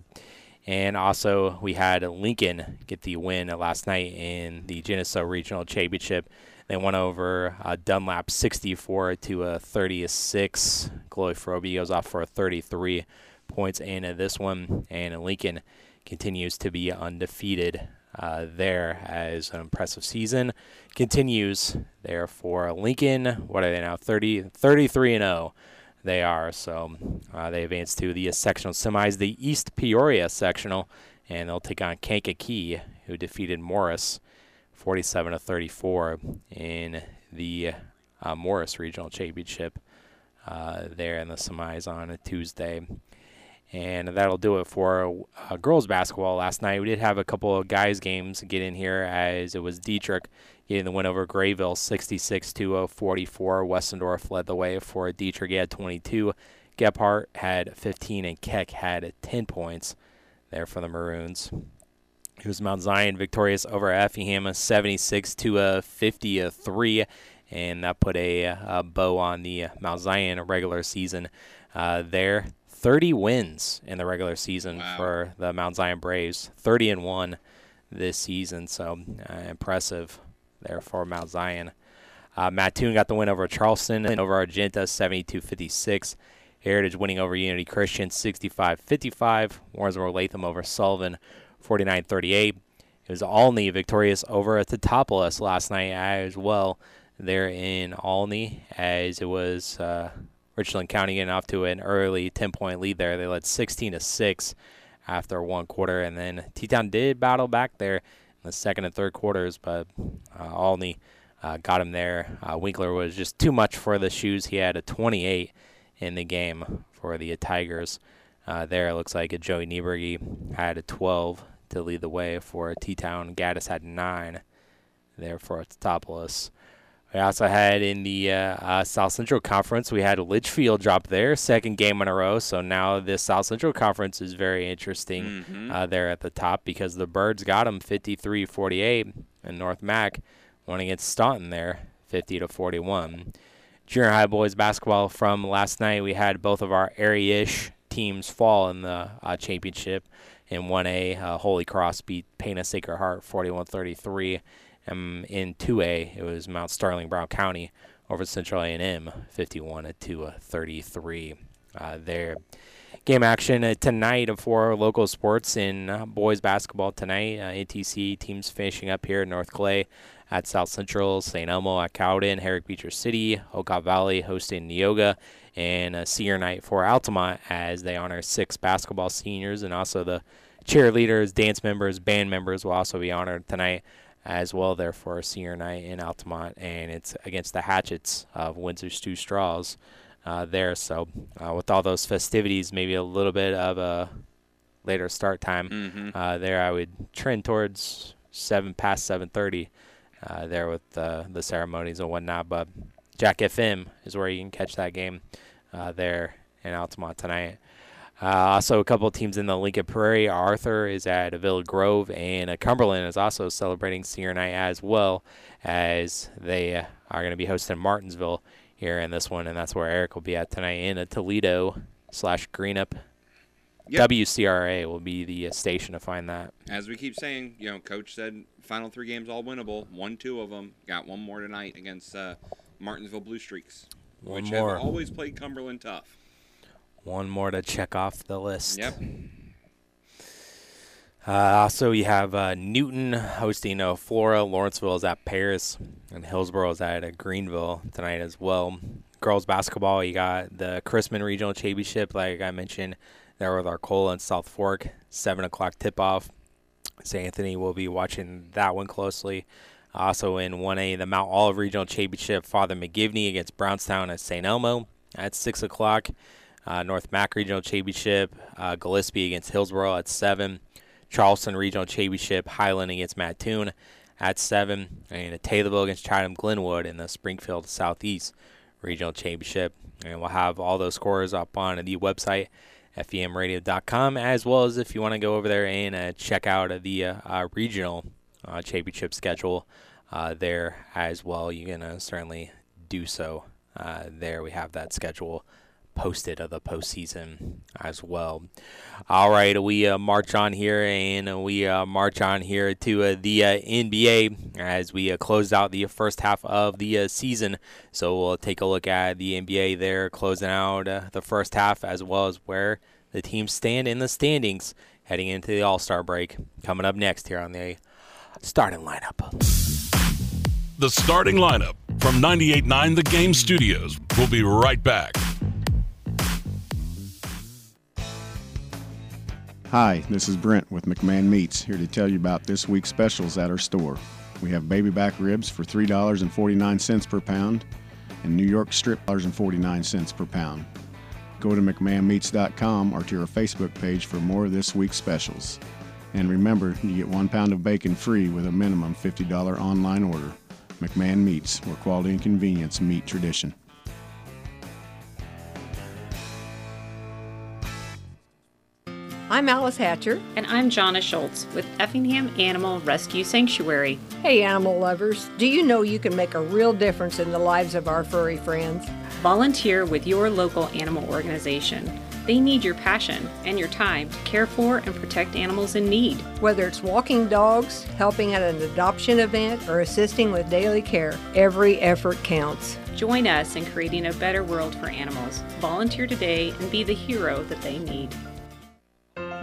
And also, we had Lincoln get the win last night in the Geneseo Regional Championship. They won over uh, Dunlap 64 to uh, 36. Chloe Froby goes off for 33 points in this one, and Lincoln continues to be undefeated uh, there as an impressive season continues there for Lincoln. What are they now? 30, 33 and 0 they are. So uh, they advance to the sectional semis, the East Peoria sectional, and they'll take on Kankakee, who defeated Morris 47 to 34 in the uh, Morris Regional Championship uh, there in the semis on a Tuesday. And that'll do it for uh, girls basketball last night. We did have a couple of guys games get in here as it was Dieterich getting the win over Grayville 66 to 44. Westendorf led the way for Dieterich. He had 22. Gephardt had 15 and Keck had 10 points there for the Maroons. It was Mount Zion victorious over Effingham 76 to 53 and that put a, a bow on the Mount Zion regular season uh, there. 30 wins in the regular season Wow. for the Mount Zion Braves. 30 and 1 this season, so uh, impressive there for Mount Zion. Uh, Mattoon got the win over Charleston and over Argenta 72-56. Heritage winning over Unity Christian 65-55. Warrensburg Latham over Sullivan 49-38. It was Olney victorious over Teutopolis last night as well there in Olney as it was uh, Richland County getting off to an early 10-point lead there. They led 16 to 6 after one quarter, and then T-Town did battle back there in the second and third quarters, but uh, Olney uh, got him there. Uh, Winkler was just too much for the shoes. He had a 28 in the game for the Tigers. Uh, there, it looks like Joey Nieberge had a 12 to lead the way for T-Town. Gaddis had nine there for Teutopolis. We also had in the uh, uh, South Central Conference, we had Litchfield drop their second game in a row. So now this South Central Conference is very interesting Mm-hmm. uh, there at the top because the Birds got them 53 48, and North Mac won against Staunton there 50 to 41. Junior high boys basketball from last night, we had both of our area ish teams fall in the uh, championship. In 1A, uh, Holy Cross beat Pana Sacred Heart 41 33. Um, in 2A, it was Mount Sterling Brown County over Central A&M, 51 to 33. Uh, there, game action uh, tonight for local sports in uh, boys basketball tonight. Uh, ATC teams finishing up here in North Clay at South Central, St. Elmo at Cowden, Herrick Beecher City, Okaw Valley hosting Neoga, and a senior night for Altamont as they honor six basketball seniors and also the cheerleaders, dance members, band members will also be honored tonight as well there for a senior night in Altamont, and it's against the Hatchets of Windsor Stew-Stras uh, there. So uh, with all those festivities, maybe a little bit of a later start time Mhm. uh, there, I would trend towards seven past seven thirty uh, there with the ceremonies and whatnot. But Jack FM is where you can catch that game uh, there in Altamont tonight. Uh, also, a couple of teams in the Lincoln Prairie. Arthur is at Villa Grove, and uh, Cumberland is also celebrating senior night as well, as they uh, are going to be hosting Martinsville here in this one, and that's where Eric will be at tonight in a Toledo slash Greenup. Yep. WCRA will be the uh, station to find that. As we keep saying, you know, coach said final three games all winnable. Won two of them. Got one more tonight against uh, Martinsville Blue Streaks, One which more. have always played Cumberland tough. One more to check off the list. Yep. Uh, also, you have uh, Newton hosting uh, Flora. Lawrenceville is at Paris, and Hillsboro is at uh, Greenville tonight as well. Girls basketball, you got the Chrisman Regional Championship, like I mentioned, there with Arcola and South Fork. Seven o'clock tip off. St. Anthony will be watching that one closely. Also in 1A, the Mount Olive Regional Championship, Father McGivney against Brownstown at St. Elmo at 6 o'clock. Uh, North Mac Regional Championship, uh, Gillespie against Hillsboro at 7. Charleston Regional Championship, Highland against Mattoon at 7. And a Taylorville against Chatham Glenwood in the Springfield Southeast Regional Championship. And we'll have all those scores up on the website, femradio.com, as well as if you want to go over there and uh, check out the uh, uh, regional uh, championship schedule there as well. You can certainly do so. There we have that schedule posted of the postseason as well. All right, we uh, march on here and we uh, march on here to uh, the uh, NBA as we uh, close out the first half of the uh, season. So we'll take a look at the NBA there, closing out the first half as well as where the teams stand in the standings heading into the All Star break. Coming up next here on the starting lineup. The starting lineup from 98.9 The Game Studios. We'll be right back. Hi, this is Brent with McMahon Meats, here to tell you about this week's specials at our store. We have baby back ribs for $3.49 per pound and New York strip $49 per pound. Go to McMahonMeats.com or to our Facebook page for more of this week's specials. And remember, you get one pound of bacon free with a minimum $50 online order. McMahon Meats, where quality and convenience meet tradition. I'm Alice Hatcher. And I'm Jonna Schultz with Effingham Animal Rescue Sanctuary. Hey, animal lovers. Do you know you can make a real difference in the lives of our furry friends? Volunteer with your local animal organization. They need your passion and your time to care for and protect animals in need. Whether it's walking dogs, helping at an adoption event, or assisting with daily care, every effort counts. Join us in creating a better world for animals. Volunteer today and be the hero that they need.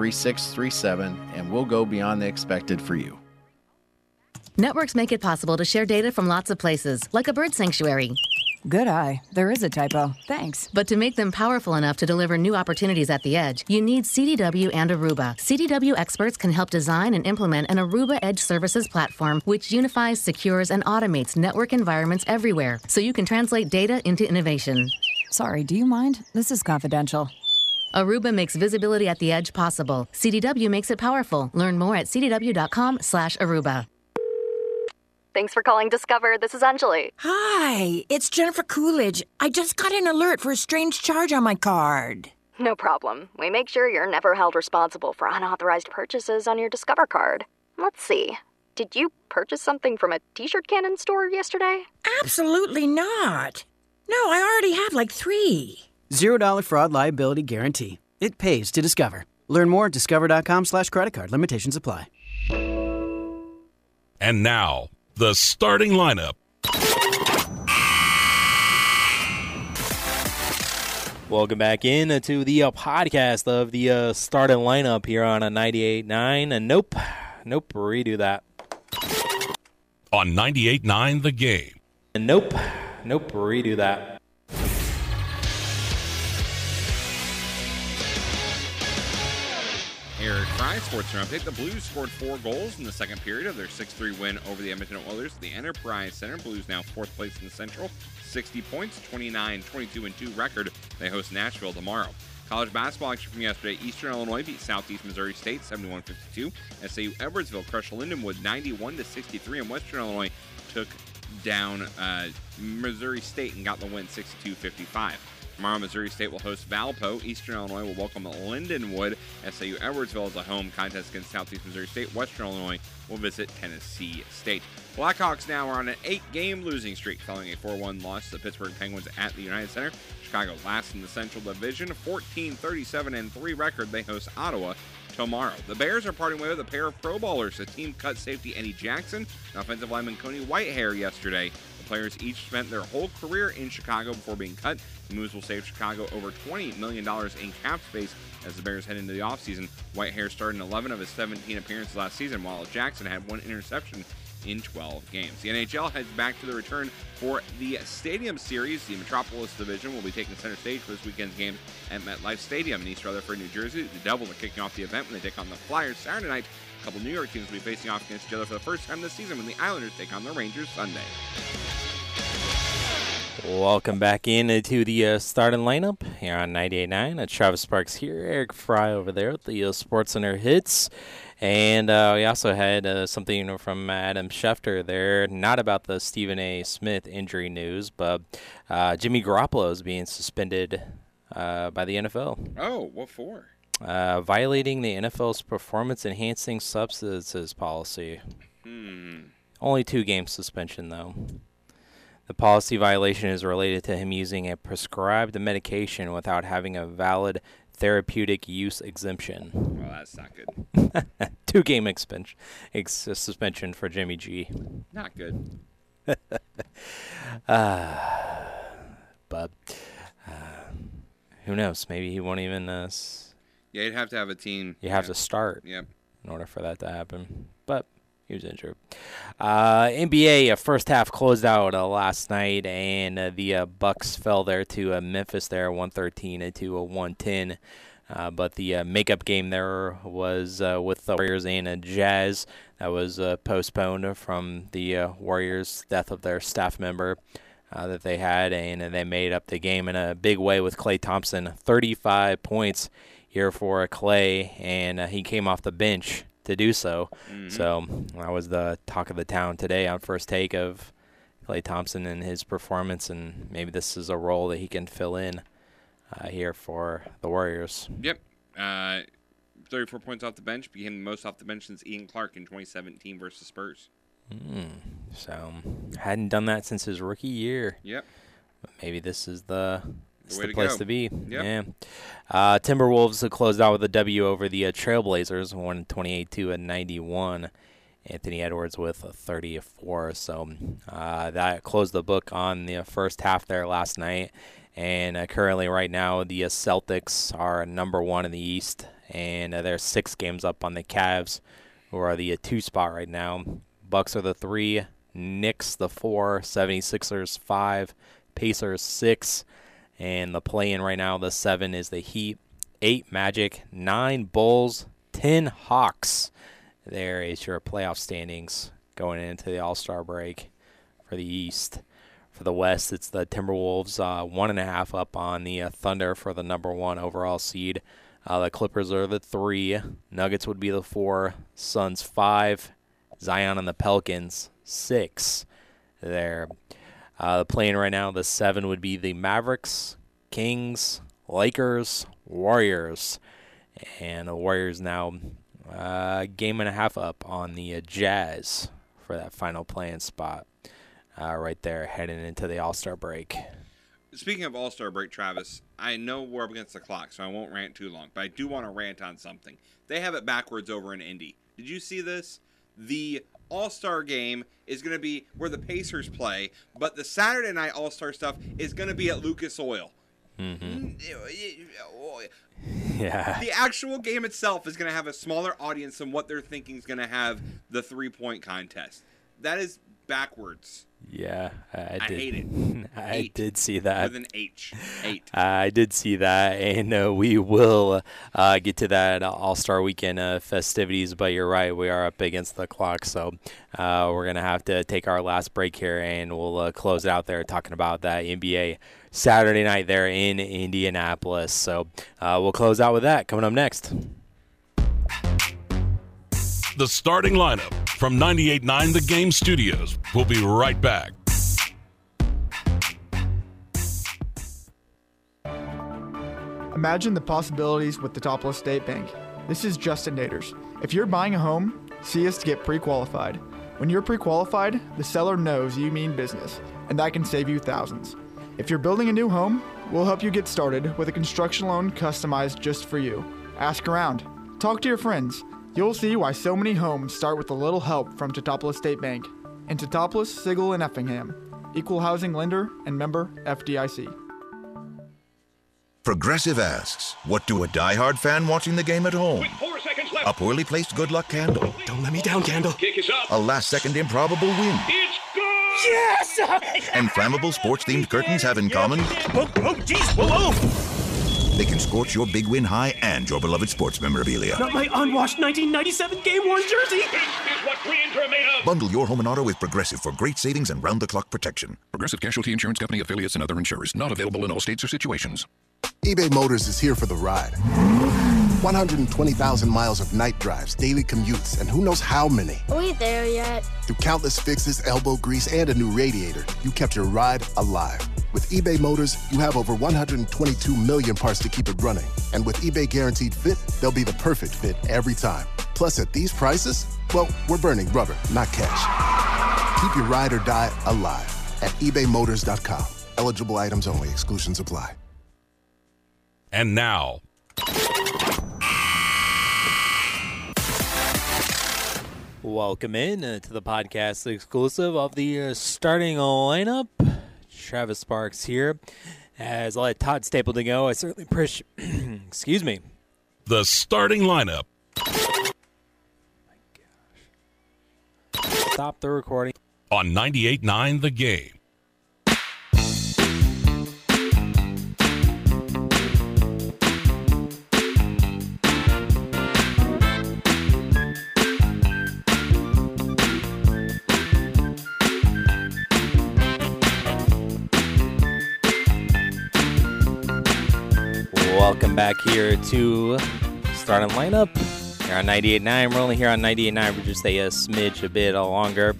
3637 and we'll go beyond the expected for you. Networks make it possible to share data from lots of places, like a bird sanctuary. Good eye. There is a typo. Thanks. But to make them powerful enough to deliver new opportunities at the edge, you need CDW and Aruba. CDW experts can help design and implement an Aruba Edge Services platform which unifies, secures, and automates network environments everywhere so you can translate data into innovation. Sorry, do you mind? This is confidential. Aruba makes visibility at the edge possible. CDW makes it powerful. Learn more at cdw.com/aruba. Thanks for calling Discover. This is Anjali. Hi, it's Jennifer Coolidge. I just got an alert for a strange charge on my card. No problem. We make sure you're never held responsible for unauthorized purchases on your Discover card. Let's see. Did you purchase something from a t shirt cannon store yesterday? Absolutely not. No, I already have like three. Zero dollar fraud liability guarantee. It pays to Discover. Learn more at discover.com slash credit card. Limitations apply. And now, the starting lineup. Welcome back in to the uh, podcast of the uh, starting lineup here on a 98.9. And nope, nope, redo that. On 98.9 The Game. And nope, nope, redo that. Fry, Sports Center update. The Blues scored four goals in the second period of their 6-3 win over the Edmonton Oilers the Enterprise Center. Blues now fourth place in the Central, 60 points, 29, 22 and 2 record. They host Nashville tomorrow. College basketball action from yesterday. Eastern Illinois beat Southeast Missouri State 71-52. SIU Edwardsville crushed Lindenwood 91 63, and Western Illinois took down uh, Missouri State and got the win 62-55. Tomorrow, Missouri State will host Valpo. Eastern Illinois will welcome Lindenwood. SIU Edwardsville is a home contest against Southeast Missouri State. Western Illinois will visit Tennessee State. Blackhawks now are on an eight-game losing streak following a 4-1 loss to the Pittsburgh Penguins at the United Center. Chicago last in the Central Division, 14-37 and 3 record. They host Ottawa tomorrow. The Bears are parting with a pair of Pro Bowlers. The team cut safety Eddie Jackson and offensive lineman Cody Whitehair yesterday. The players each spent their whole career in Chicago before being cut. Moves will save Chicago over $20 million in cap space as the Bears head into the offseason. Whitehair started in 11 of his 17 appearances last season, while Jackson had one interception in 12 games. The NHL heads back to the return for the Stadium Series. The Metropolitan Division will be taking center stage for this weekend's game at MetLife Stadium in East Rutherford, New Jersey. The Devils are kicking off the event when they take on the Flyers Saturday night. A couple New York teams will be facing off against each other for the first time this season when the Islanders take on the Rangers Sunday. Welcome back into the uh, starting lineup here on 98.9. Uh, Travis Sparks here, Eric Fry over there with the uh, Sports Center hits. And uh, we also had uh, something from Adam Schefter there, not about the Stephen A. Smith injury news, but uh, Jimmy Garoppolo is being suspended uh, by the NFL. Oh, what for? Uh, violating the NFL's performance enhancing substances policy. Hmm. Only two game suspension, though. The policy violation is related to him using a prescribed medication without having a valid therapeutic use exemption. Well, that's not good. Two game ex- suspension for Jimmy G. Not good. uh, but uh, who knows? Maybe he won't even. Uh, s- Yeah, you'd have to have a team. you have yeah. to start Yep. in order for that to happen. He was injured. Uh, NBA uh, first half closed out uh, last night, and uh, the uh, Bucks fell there to uh, Memphis there, 113 to a 110. Uh, but the makeup game there was with the Warriors and Jazz. That was postponed from the Warriors' death of their staff member uh, that they had, and they made up the game in a big way with Klay Thompson, 35 points here for Klay, and uh, he came off the bench to do so. So that was the talk of the town today on first take of Klay Thompson and his performance, and maybe this is a role that he can fill in uh, here for the Warriors. Yep. Uh, 34 points off the bench. Became the most off the bench since Ian Clark in 2017 versus Spurs. Mm, so hadn't done that since his rookie year. Yep. But maybe this is the way the place go. to be. Yep. Yeah. Uh, Timberwolves closed out with a W over the uh, Trailblazers, won 28 to 91. Anthony Edwards with a 34. So uh, that closed the book on the first half there last night. And uh, currently, right now, the uh, Celtics are number one in the East, and uh, they're six games up on the Cavs, who are the uh, two spot right now. Bucks are the three, Knicks the four, 76ers five, Pacers six, and the play-in right now the seven is the Heat, eight Magic, nine Bulls, ten Hawks. There is your playoff standings going into the All Star break for the East. For the West, it's the Timberwolves uh, one and a half up on the uh, Thunder for the number one overall seed. Uh, the Clippers are the three. Nuggets would be the four. Suns five. Zion and the Pelicans six. There. Uh, the play-in right now, the seven would be the Mavericks, Kings, Lakers, Warriors, and the Warriors now uh, game and a half up on the uh, Jazz for that final play-in spot. Uh, right there, heading into the All Star break. Speaking of All Star break, Travis, I know we're up against the clock, so I won't rant too long, but I do want to rant on something. They have it backwards over in Indy. Did you see this? The All Star game is going to be where the Pacers play, but the Saturday night All Star stuff is going to be at Lucas Oil. Mm-hmm. Yeah. The actual game itself is going to have a smaller audience than what they're thinking is going to have the three point contest. That is backwards. Yeah, I, I did. hate it. I Eight. did see that. With an H. Eight. I did see that, and uh, we will uh, get to that All Star Weekend uh, festivities. But you're right, we are up against the clock, so uh, we're gonna have to take our last break here, and we'll uh, close it out there talking about that NBA Saturday night there in Indianapolis. So uh, we'll close out with that coming up next. The starting lineup from 98.9 The Game Studios. We'll be right back. Imagine the possibilities with the Teutopolis State Bank. This is Justin Naders. If you're buying a home, see us to get pre qualified. When you're pre qualified, the seller knows you mean business, and that can save you thousands. If you're building a new home, we'll help you get started with a construction loan customized just for you. Ask around, talk to your friends. You'll see why so many homes start with a little help from Teutopolis State Bank. And Teutopolis, Sigel, and Effingham. Equal housing lender and member FDIC. Progressive asks, what do a diehard fan watching the game at home? Four left. A poorly placed good luck candle. Don't let me down, Candle. Kick is up. A last second improbable win. It's good. Yes. And flammable sports themed curtains have in common Whoa, whoa, geez, whoa, whoa. They can scorch your big win high and your beloved sports memorabilia. Not my unwashed 1997 game worn jersey. This is what friends are made of. Bundle your home and auto with Progressive for great savings and round the clock protection. Progressive Casualty Insurance Company affiliates and other insurers. Not available in all states or situations. eBay Motors is here for the ride. 120,000 miles of night drives, daily commutes, and who knows how many. Are we there yet? Through countless fixes, elbow grease, and a new radiator, you kept your ride alive. With eBay Motors, you have over 122 million parts to keep it running. And with eBay Guaranteed Fit, they'll be the perfect fit every time. Plus, at these prices, well, we're burning rubber, not cash. Keep your ride or die alive at ebaymotors.com. Eligible items only, exclusions apply. And now, Welcome in uh, to the podcast exclusive of the uh, starting lineup. Travis Sparks here. As I let Todd Stapleton go, I certainly appreciate. excuse me. the starting lineup. My gosh! Stop the recording. On 98.9 The Game. Back here to starting lineup. Here on 98.9. We're only here on 98.9 for just a, uh smidge, a bit longer.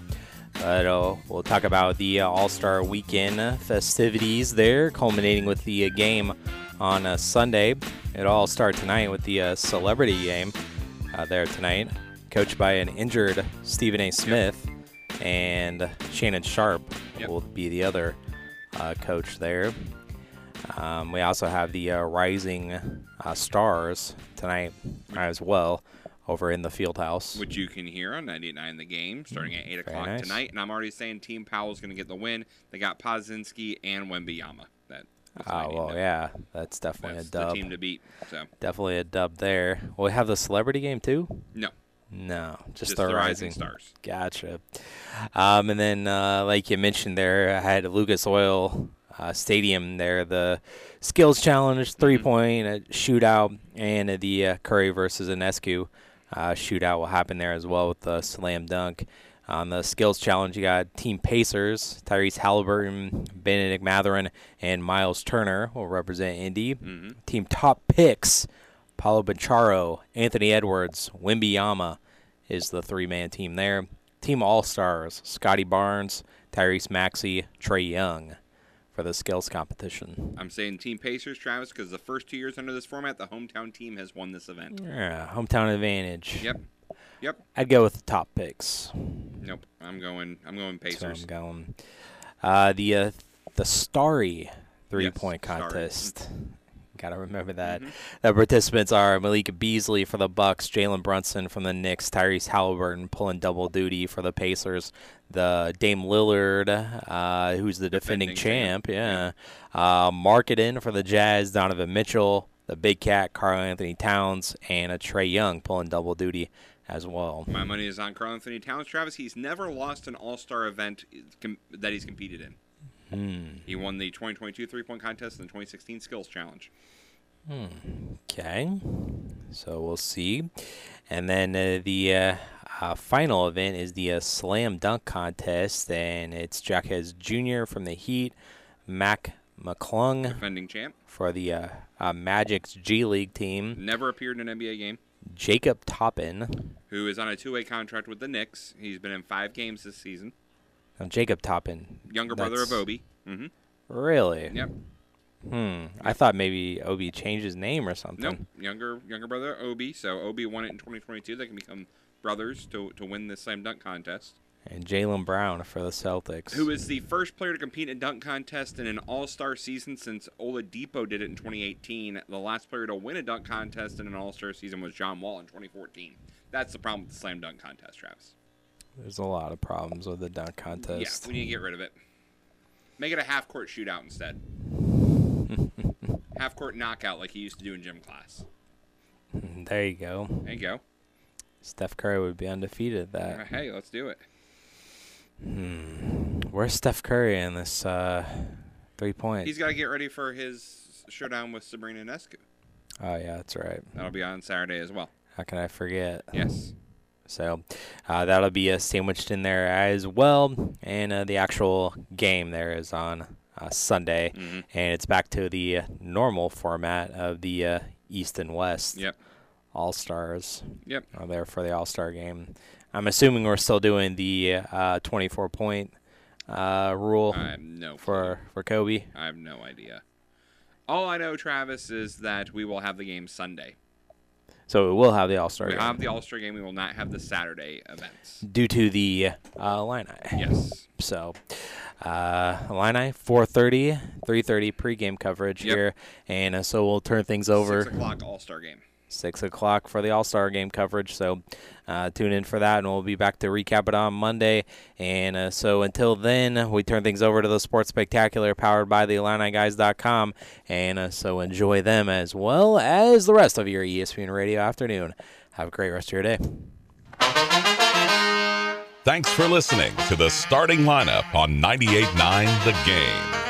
But uh, we'll talk about the uh, All Star Weekend festivities there, culminating with the uh, game on uh, Sunday. It all start tonight with the uh, celebrity game uh, there tonight, coached by an injured Stephen A. Smith, and Shannon Sharpe will be the other uh, coach there. Um, we also have the uh, Rising uh, Stars tonight as well over in the field house. Which you can hear on 99 The Game starting at 8 Very o'clock nice. tonight. And I'm already saying Team Powell's going to get the win. They got Pazinski and Wembanyama. That, that's what I Oh well, to- yeah, that's definitely That's a the dub. team to beat, so. definitely a dub there. Will we have the celebrity game too? No. No, just, Just the, the rising. Rising Stars. Gotcha. Um, and then, uh, like you mentioned there, I had Lucas Oil uh, stadium there. The skills challenge, three point uh, shootout, and the uh, Curry versus Ionescu uh, shootout will happen there as well with the slam dunk. On the skills challenge, you got Team Pacers, Tyrese Halliburton, Bennedict Mathurin, and Miles Turner will represent Indy. Team Top Picks, Paolo Banchero, Anthony Edwards, Wembanyama is the three-man team there. Team All Stars, Scottie Barnes, Tyrese Maxey, Trae Young for the skills competition. I'm saying Team Pacers, Travis, because the first two years under this format, the hometown team has won this event. Yeah, hometown advantage. Yep. Yep. I'd go with the top picks. Nope. I'm going. I'm going Pacers. I'm going. Uh, the uh, the Starry three Yes, point Starry. Contest. Gotta remember that. Mm-hmm. The participants are Malika Beasley for the Bucks, Jalen Brunson from the Knicks, Tyrese Halliburton pulling double duty for the Pacers, the Dame Lillard, uh, who's the defending, Defending champ, yeah. Uh, Markkanen for the Jazz, Donovan Mitchell, the Big Cat, Karl-Anthony Towns, and a Trae Young pulling double duty as well. My money is on Karl-Anthony Towns, Travis. He's never lost an All Star event com- that he's competed in. Hmm. He won the 2022 three point contest and the 2016 skills challenge. Hmm. Okay. So we'll see. And then uh, the uh, uh, final event is the uh, slam dunk contest, and it's Jaquez Jr. from the Heat, Mac McClung Defending champ. for the uh, uh, Magic's G League team, Never appeared in an NBA game. Jacob Toppin. Who is on a two way contract with the Knicks. He's been in five games this season. Now, Jacob Toppin. Younger brother of Obi. Mm-hmm. Really? Yep. Hmm. I thought maybe Obi changed his name or something. Nope. Younger younger brother Obi. So Obi won it in 2022. They can become brothers to, to win the slam dunk contest. And Jaylen Brown for the Celtics. Who is the first player to compete in a dunk contest in an All Star season since Oladipo did it in 2018? The last player to win a dunk contest in an All Star season was John Wall in 2014. That's the problem with the slam dunk contest, Travis. There's a lot of problems with the dunk contest. Yeah, we need to get rid of it. Make it a half court shootout instead. half court knockout like he used to do in gym class. There you go. There you go. Steph Curry would be undefeated at Uh, that. hey, let's do it. Hmm. Where's Steph Curry in this uh, three point? He's got to get ready for his showdown with Sabrina Ionescu. Oh yeah, that's right. That'll be on Saturday as well. How can I forget? Yes. So uh, that'll be uh, sandwiched in there as well, and uh, the actual game there is on uh, Sunday, Mhm. and it's back to the normal format of the uh, East and West. Yep. All Stars. Yep. Are there for the All Star game? I'm assuming we're still doing the uh, 24 point uh, rule I have no for for Kobe. I have no idea. All I know, Travis, is that we will have the game Sunday. So we will have the All Star We game have the All Star game. We will not have the Saturday events. due to the uh, Illini. Yes. So, uh, Illini 4:30, 3:30 pregame coverage Yep. here, and uh, so we'll turn things over. Six o'clock All Star game. Six o'clock for the All Star game coverage. So uh, tune in for that, and we'll be back to recap it on Monday. And uh, so until then, we turn things over to the Sports Spectacular, powered by the IlliniGuys.com. And uh, so enjoy them as well as the rest of your ESPN Radio afternoon. Have a great rest of your day. Thanks for listening to the starting lineup on 98.9 The Game.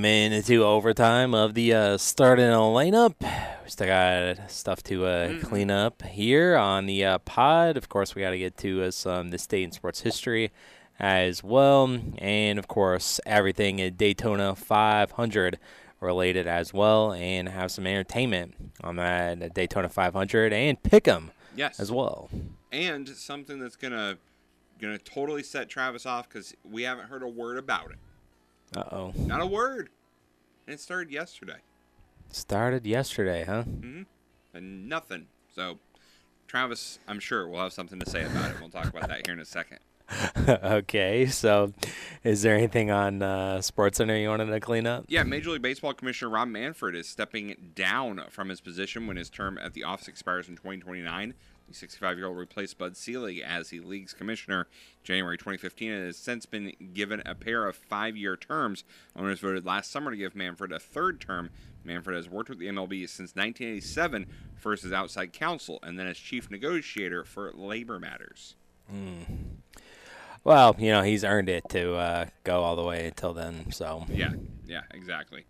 Into overtime of the uh, starting lineup. We still got stuff to uh, clean up here on the uh, pod. Of course, we got to get to uh, some the state and sports history as well, and of course everything at Daytona 500 related as well, and have some entertainment on that Daytona 500 and pick 'em Yes. as well. And something that's gonna gonna totally set Travis off because we haven't heard a word about it. Uh oh. Not a word. And it started yesterday. Started yesterday, huh? hmm And nothing. So, Travis, I'm sure we'll have something to say about it. We'll talk about that here in a second. okay, so is there anything on uh, SportsCenter you wanted to clean up? Yeah, Major League Baseball Commissioner Rob Manfred is stepping down from his position when his term at the office expires in 2029. The 65 year old replaced Bud Selig as the league's commissioner January 2015 and has since been given a pair of five year terms. Owners voted last summer to give Manfred a third term. Manfred has worked with the MLB since 1987, first as outside counsel and then as chief negotiator for labor matters. Mm. Well, you know, he's earned it to uh, go all the way until then, so. Yeah, yeah, exactly.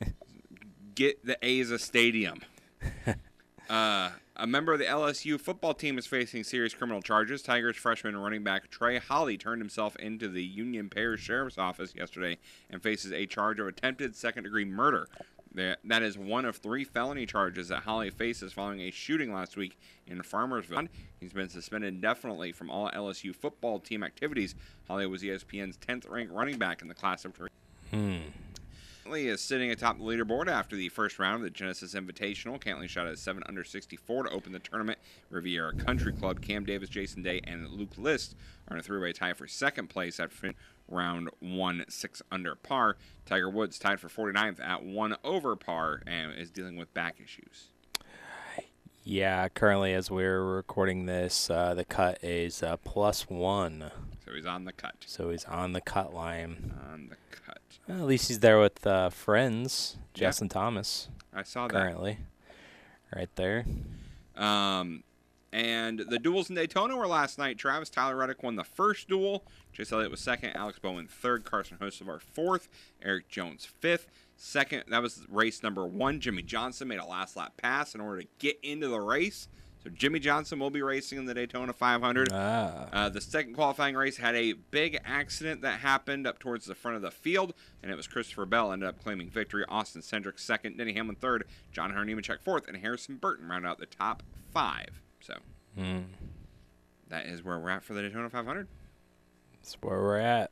Get the A's a stadium. Uh, a member of the LSU football team is facing serious criminal charges. Tigers freshman running back Trey Holly turned himself into the Union Parish Sheriff's Office yesterday and faces a charge of attempted second degree murder. That is one of three felony charges that Holly faces following a shooting last week in Farmersville. He's been suspended indefinitely from all LSU football team activities. Holly was ESPN's 10th ranked running back in the class of Hmm. Cantlay is sitting atop the leaderboard after the first round of the Genesis Invitational. Cantlay shot at 7 under 64 to open the tournament. Riviera Country Club, Cam Davis, Jason Day, and Luke List are in a three way tie for second place after round 1 6 under par. Tiger Woods tied for 49th at 1 over par and is dealing with back issues. Yeah, currently as we're recording this, uh, the cut is uh, plus one. So he's on the cut. So he's on the cut line. On the cut. Well, at least he's there with uh, friends, Yeah. Justin Thomas. I saw that. currently. Right there. Um, and the duels in Daytona were last night. Travis Tyler Reddick won the first duel. Chase Elliott was second. Alex Bowman third. Carson Hocevar fourth. Erik Jones fifth. Second, that was race number one. Jimmie Johnson made a last lap pass in order to get into the race. So Jimmie Johnson will be racing in the Daytona 500. Ah. Uh, the second qualifying race had a big accident that happened up towards the front of the field, and it was Christopher Bell ended up claiming victory. Austin Cindric second, Denny Hamlin third, John Hunter Nemechek fourth, and Harrison Burton round out the top five. So Hmm. that is where we're at for the Daytona 500, That's where we're at.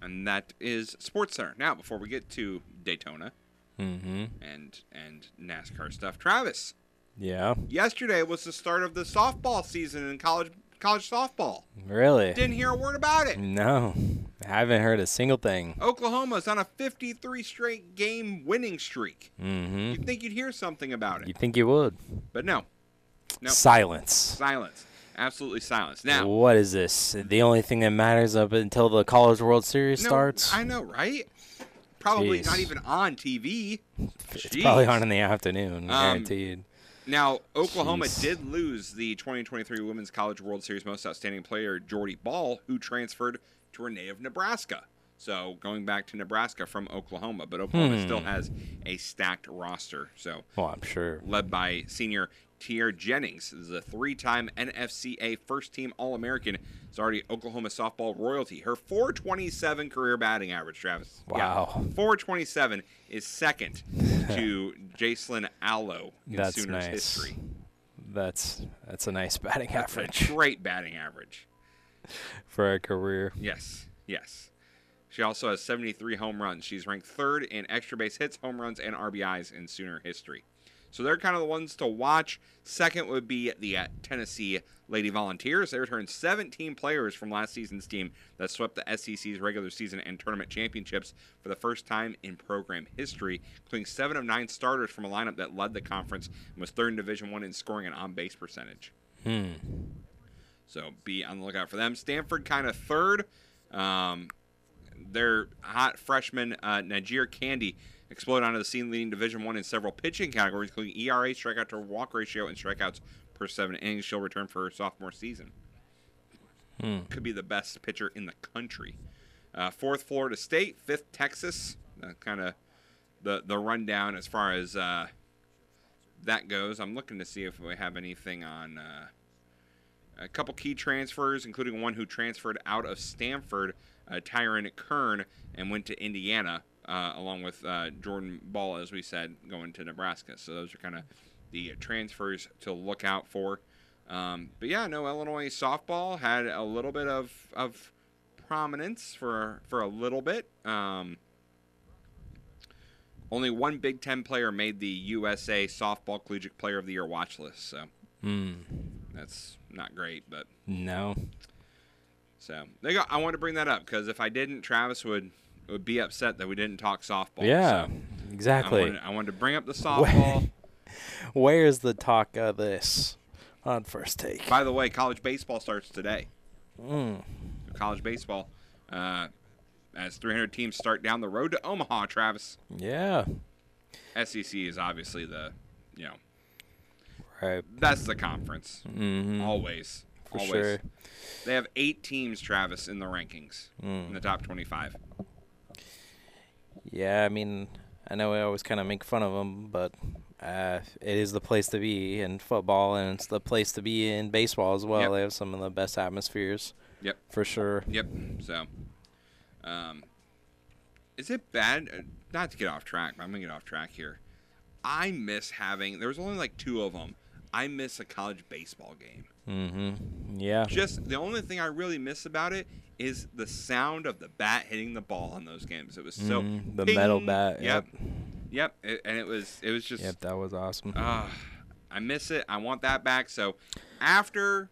and that is Sports Center. Now, before we get to Daytona Mm-hmm. and and NASCAR stuff, Travis, Yeah. yesterday was the start of the softball season in college college softball. Really? Didn't hear a word about it. No. I haven't heard a single thing. Oklahoma's on a 53 straight game winning streak. Mm-hmm. You'd think you'd hear something about it, You'd think you would? but no. No. Silence. Silence. Absolutely silence. Now, what is this? The only thing that matters up until the College World Series no, starts? I know, right? Probably Jeez. not even on TV. It's probably on in the afternoon, Um, guaranteed. Now, Oklahoma Jeez. did lose the 2023 Women's College World Series Most Outstanding Player, Jordy Bahl, who transferred to her native Nebraska. So going back to Nebraska from Oklahoma, but Oklahoma Hmm. still has a stacked roster. So Well, I'm sure. led by senior Tiare Jennings, this is a three-time NFCA first-team All-American. Is already Oklahoma softball royalty. Her 427 career batting average, Travis. Yeah, Wow. 427 is second to Jocelyn Alo in That's Sooners nice. history. That's that's a nice batting That's a average great batting average. for a career. Yes, yes. She also has 73 home runs. She's ranked third in extra base hits, home runs, and RBIs in Sooner history. So they're kind of the ones to watch. Second would be the uh, Tennessee Lady Volunteers. They returned 17 players from last season's team that swept the SEC's regular season and tournament championships for the first time in program history, including seven of nine starters from a lineup that led the conference and was third in Division One in scoring and on base percentage. Hmm. So be on the lookout for them. Stanford kind of third. Um, their hot freshman uh, NiJaree Canady exploded onto the scene, leading Division One in several pitching categories, including ERA, strikeout to walk ratio, and strikeouts per seven innings. She'll return for her sophomore season. Hmm. Could be the best pitcher in the country. Uh, fourth, Florida State. Fifth, Texas. Uh, kind of the the rundown as far as uh, that goes. I'm looking to see if we have anything on. Uh, a couple key transfers, including one who transferred out of Stanford, uh, Taryn Kern, and went to Indiana, uh, along with uh, Jordan Ball, as we said, going to Nebraska. So those are kind of the transfers to look out for. Um, but yeah, no, Illinois softball had a little bit of, of prominence for for a little bit. Um, only one Big Ten player made the USA Softball Collegiate Player of the Year watch list, so Hmm. that's not great, but No. So they got, I want to bring that up because if I didn't, Travis would would be upset that we didn't talk softball. Yeah, So exactly. I wanted, I wanted to bring up the softball. Where's the talk of this on first take? By the way, college baseball starts today. Mm. College baseball, uh, as 300 teams start down the road to Omaha. Travis. Yeah. SEC is obviously the, you know, right. That's the conference. Mhm. Always. For Always. sure. They have eight teams, Travis, in the rankings Mm. in the top 25. Yeah, I mean, I know we always kind of make fun of them, but uh, it is the place to be in football, and it's the place to be in baseball as well. Yep. They have some of the best atmospheres. Yep. For sure. Yep. So, um, is it bad? uh, Not to get off track, but I'm gonna get off track here. I miss having. There was only like two of them. I miss a college baseball game. Mm-hmm. Yeah. Just the only thing I really miss about it is the sound of the bat hitting the ball in those games. It was so Mhm, the metal bat, Yep. Yep. It- and it was it was just Yep, that was awesome. Ah, I miss it. I want that back. So after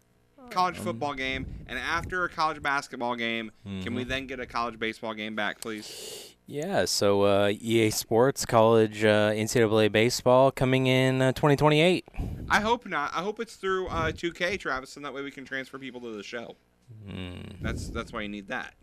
college Um, football game and after a college basketball game, can we Mhm. then get a college baseball game back, please? Yeah, so uh, EA Sports College uh, NCAA baseball coming in uh, 2028. I hope not. I hope it's through uh, 2K, Travis, and that way we can transfer people to the show. Mm, That's that's why you need that.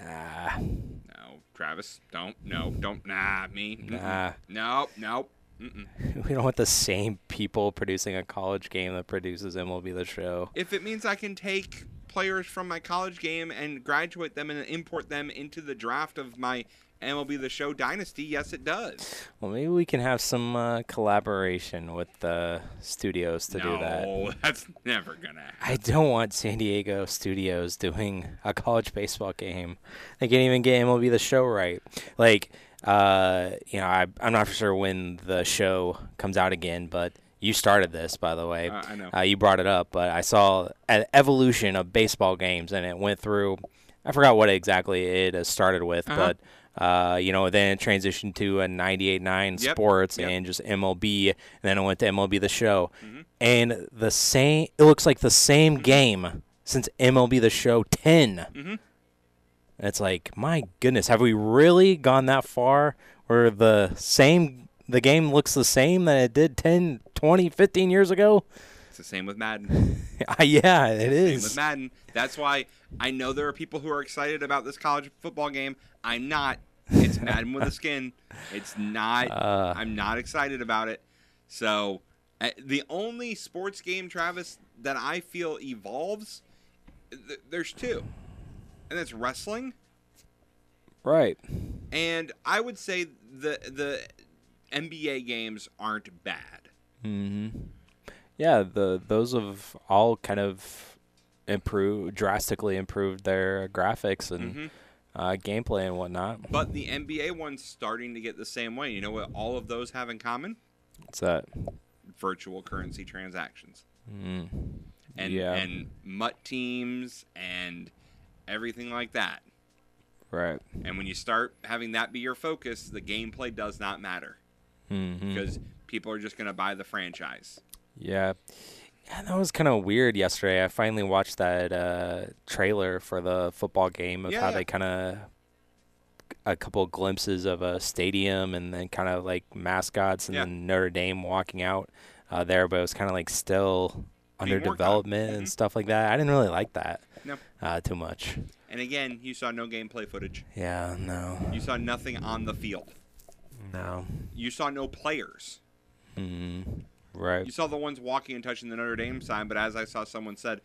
nah. No, Travis, don't. No, don't. Nah, me. Nah. No, no. Mm-mm. We don't want the same people producing a college game that produces MLB The Show. If it means I can take players from my college game and graduate them and import them into the draft of my MLB The Show dynasty, yes, it does. Well, maybe we can have some uh, collaboration with the studios to do that. No, that's never gonna happen. I don't want San Diego studios doing a college baseball game. They can't even get MLB the show right. Like, uh, you know, I, I'm not sure when the show comes out again, but you started this, by the way. Uh, I know. Uh, you brought it up, but I saw an evolution of baseball games, and it went through. I forgot what exactly it started with, Uh-huh. but. Uh, you know, then it transitioned to a 98.9 Yep, sports yep. and just MLB, and then it went to MLB the Show, Mhm. and the same. It looks like the same game since MLB the Show 10. Mhm. And it's like, my goodness, have we really gone that far where the same the game looks the same that it did 10, 20, 15 years ago? It's the same with Madden. yeah, it Same is. with Madden. That's why I know there are people who are excited about this college football game. I'm not. It's Madden with a skin. It's not. Uh. I'm not excited about it. So, uh, the only sports game, Travis, that I feel evolves, th- there's two, and that's wrestling. Right. And I would say the the NBA games aren't bad. hmm Yeah, the those have all kind of improved, drastically improved their graphics and Mhm. Uh, gameplay and whatnot. But the NBA one's starting to get the same way. You know what all of those have in common? What's that? Virtual currency transactions. Mm. And yeah. and mutt teams and everything like that. Right. And when you start having that be your focus, the gameplay does not matter Mhm. because people are just going to buy the franchise. Yeah. Yeah, that was kind of weird yesterday. I finally watched that uh, trailer for the football game of how Yeah. they kind of a couple glimpses of a stadium and then kind of like mascots and Yeah. then Notre Dame walking out uh, there, but it was kind of like still under Being worked on. development and stuff like that. I didn't really like that No. uh, too much. And again, you saw no gameplay footage. Yeah, no, You saw nothing on the field. no. You saw no players. Mm, right. You saw the ones walking and touching the Notre Dame sign, but as I saw someone said,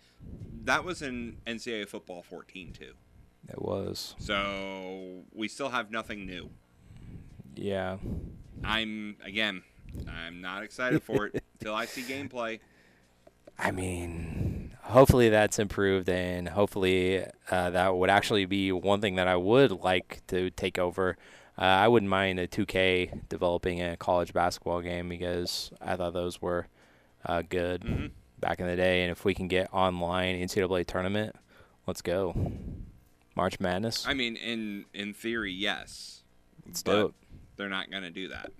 that was in NCAA football 14 too. It was. So we still have nothing new. Yeah. I'm again, I'm not excited for it till I see gameplay. I mean, hopefully that's improved, and hopefully uh, that would actually be one thing that I would like to take over. Uh, I wouldn't mind a 2K developing a college basketball game because I thought those were uh, good Mhm. back in the day. And if we can get online NCAA tournament, let's go. March Madness. I mean, in in theory, yes. Let's but. They're not gonna do that.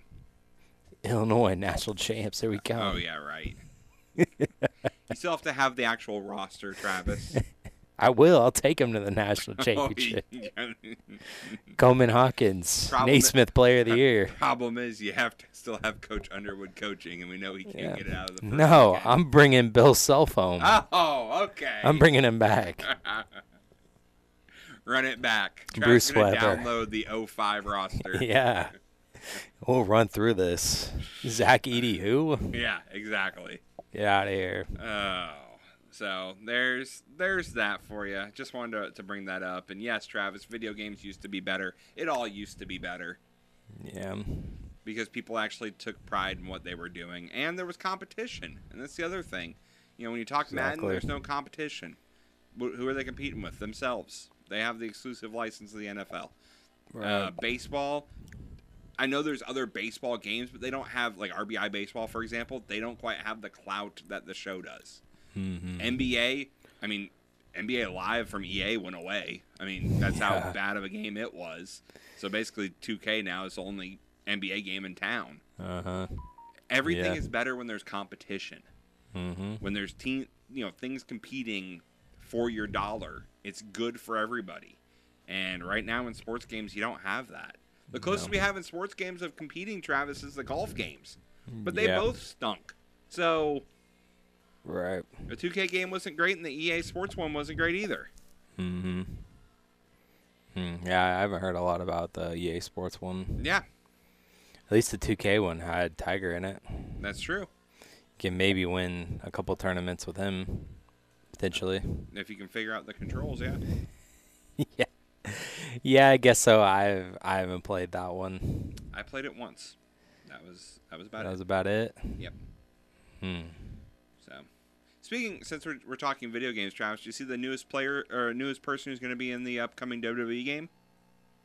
Illinois national champs. Here we go. Oh yeah, right. you still have to have the actual roster, Travis. I will. I'll take him to the national Oh, championship. yeah. Coleman Hawkins, Problem- Naismith Player of the Year. Problem is, you have to still have Coach Underwood coaching, and we know he can't Yeah. get it out of the No, weekend. I'm bringing Bill Self home. Oh, okay. I'm bringing him back. Run it back. Bruce Travis gonna Weber. download the 05 roster. yeah. We'll run through this. Zach Edey, who? Yeah, exactly. Get out of here. Oh, so there's there's that for you. Just wanted to, to bring that up. And yes, Travis, video games used to be better. It all used to be better Yeah. because people actually took pride in what they were doing, and there was competition. And that's the other thing. You know, when you talk Madden, there's no competition. Who are they competing with? Themselves. They have the exclusive license of the NFL. Uh, baseball. I know there's other baseball games, but they don't have like RBI baseball, for example. They don't quite have the clout that the show does. Mhm. NBA, I mean, NBA Live from EA went away. I mean, that's how bad of a game it was. So basically, 2K now is the only NBA game in town. Uh huh. Everything Yeah. is better when there's competition. Mm-hmm. When there's team, you know, things competing for your dollar. It's good for everybody. And right now in sports games, you don't have that. The closest No. we have in sports games of competing, Travis, is the golf games. But they Yeah. both stunk. So Right. the 2K game wasn't great, and the EA Sports one wasn't great either. Mm-hmm. Hmm. Yeah, I haven't heard a lot about the EA Sports one. Yeah, At least the 2K one had Tiger in it. that's true. You Can maybe win a couple tournaments with him, potentially. If you can figure out the controls, yeah. yeah. Yeah, I guess so. I've I haven't played that one. I played it once. That was that was about That it. was about it. Yep. Hmm. Speaking since we're, we're talking video games, Travis, do you see the newest player or newest person who's going to be in the upcoming WWE game?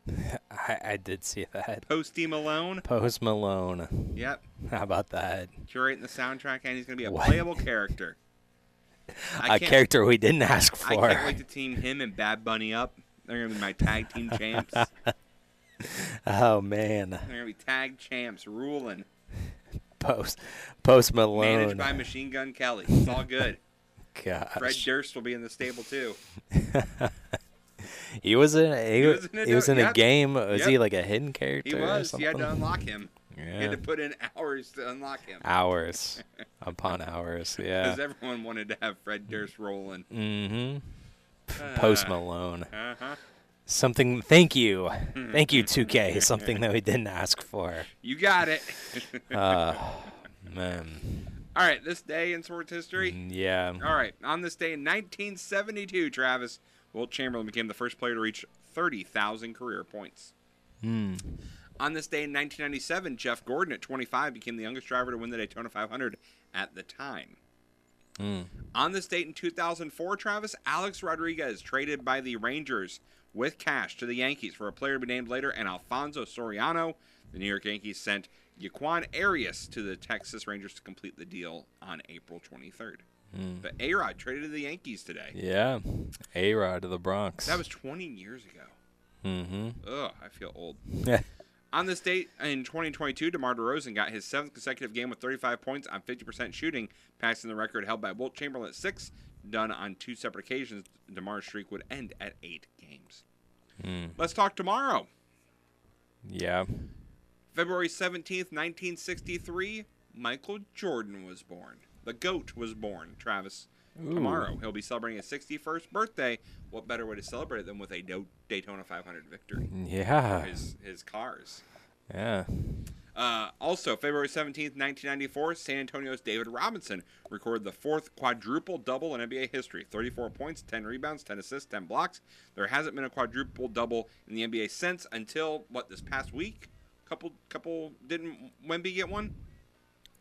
I, I did see that. Posty Malone. Post Malone. Yep. How about that? Curating the soundtrack, and he's going to be a What? playable character. a character we didn't ask for. I can't wait to team him and Bad Bunny up. They're going to be my tag team champs. oh man. They're going to be tag champs, ruling. Post Post Malone. Managed by Machine Gun Kelly. It's all good. Gosh. Fred Durst will be in the stable too. He was in he, He was in a he was in a yep. game. Was he like a hidden character? He or was. You had to unlock him. You Yeah. had to put in hours to unlock him. Hours upon hours. Yeah. Because everyone wanted to have Fred Durst rolling. Mm-hmm. Post Uh, Malone. Uh-huh. Something. Thank you. Thank you, 2K. Something that we didn't ask for. You got it. Uh, man. All right, this day in sports history. Yeah. All right, on this day in 1972, Travis Wilt Chamberlain became the first player to reach 30,000 career points. Hmm. On this day in 1997, Jeff Gordon at 25 became the youngest driver to win the Daytona 500 at the time. Hmm. On this date in 2004, Travis, Alex Rodriguez traded by the Rangers with cash to the Yankees for a player to be named later and Alfonso Soriano. The New York Yankees sent Joaquin Arias to the Texas Rangers to complete the deal on April 23rd. Hmm. But A-Rod traded to the Yankees today. Yeah. A Rod to the Bronx. That was 20 years ago. Mm-hmm. Ugh, I feel old. Yeah. On this date in 2022, DeMar DeRozan got his seventh consecutive game with 35 points on 50% shooting, passing the record held by Wilt Chamberlain at six. Done on two separate occasions, DeMar's streak would end at eight games. Hmm. Let's talk tomorrow. Yeah. February 17th, 1963, Michael Jordan was born. The GOAT was born, Travis. Ooh. Tomorrow, he'll be celebrating his 61st birthday. What better way to celebrate than with a Daytona 500 victory? Yeah. His, his cars. Yeah. Uh, also, February 17th, 1994, San Antonio's David Robinson recorded the fourth quadruple double in NBA history 34 points, 10 rebounds, 10 assists, 10 blocks. There hasn't been a quadruple double in the NBA since until, what, this past week? Couple, couple, didn't Wemby get one?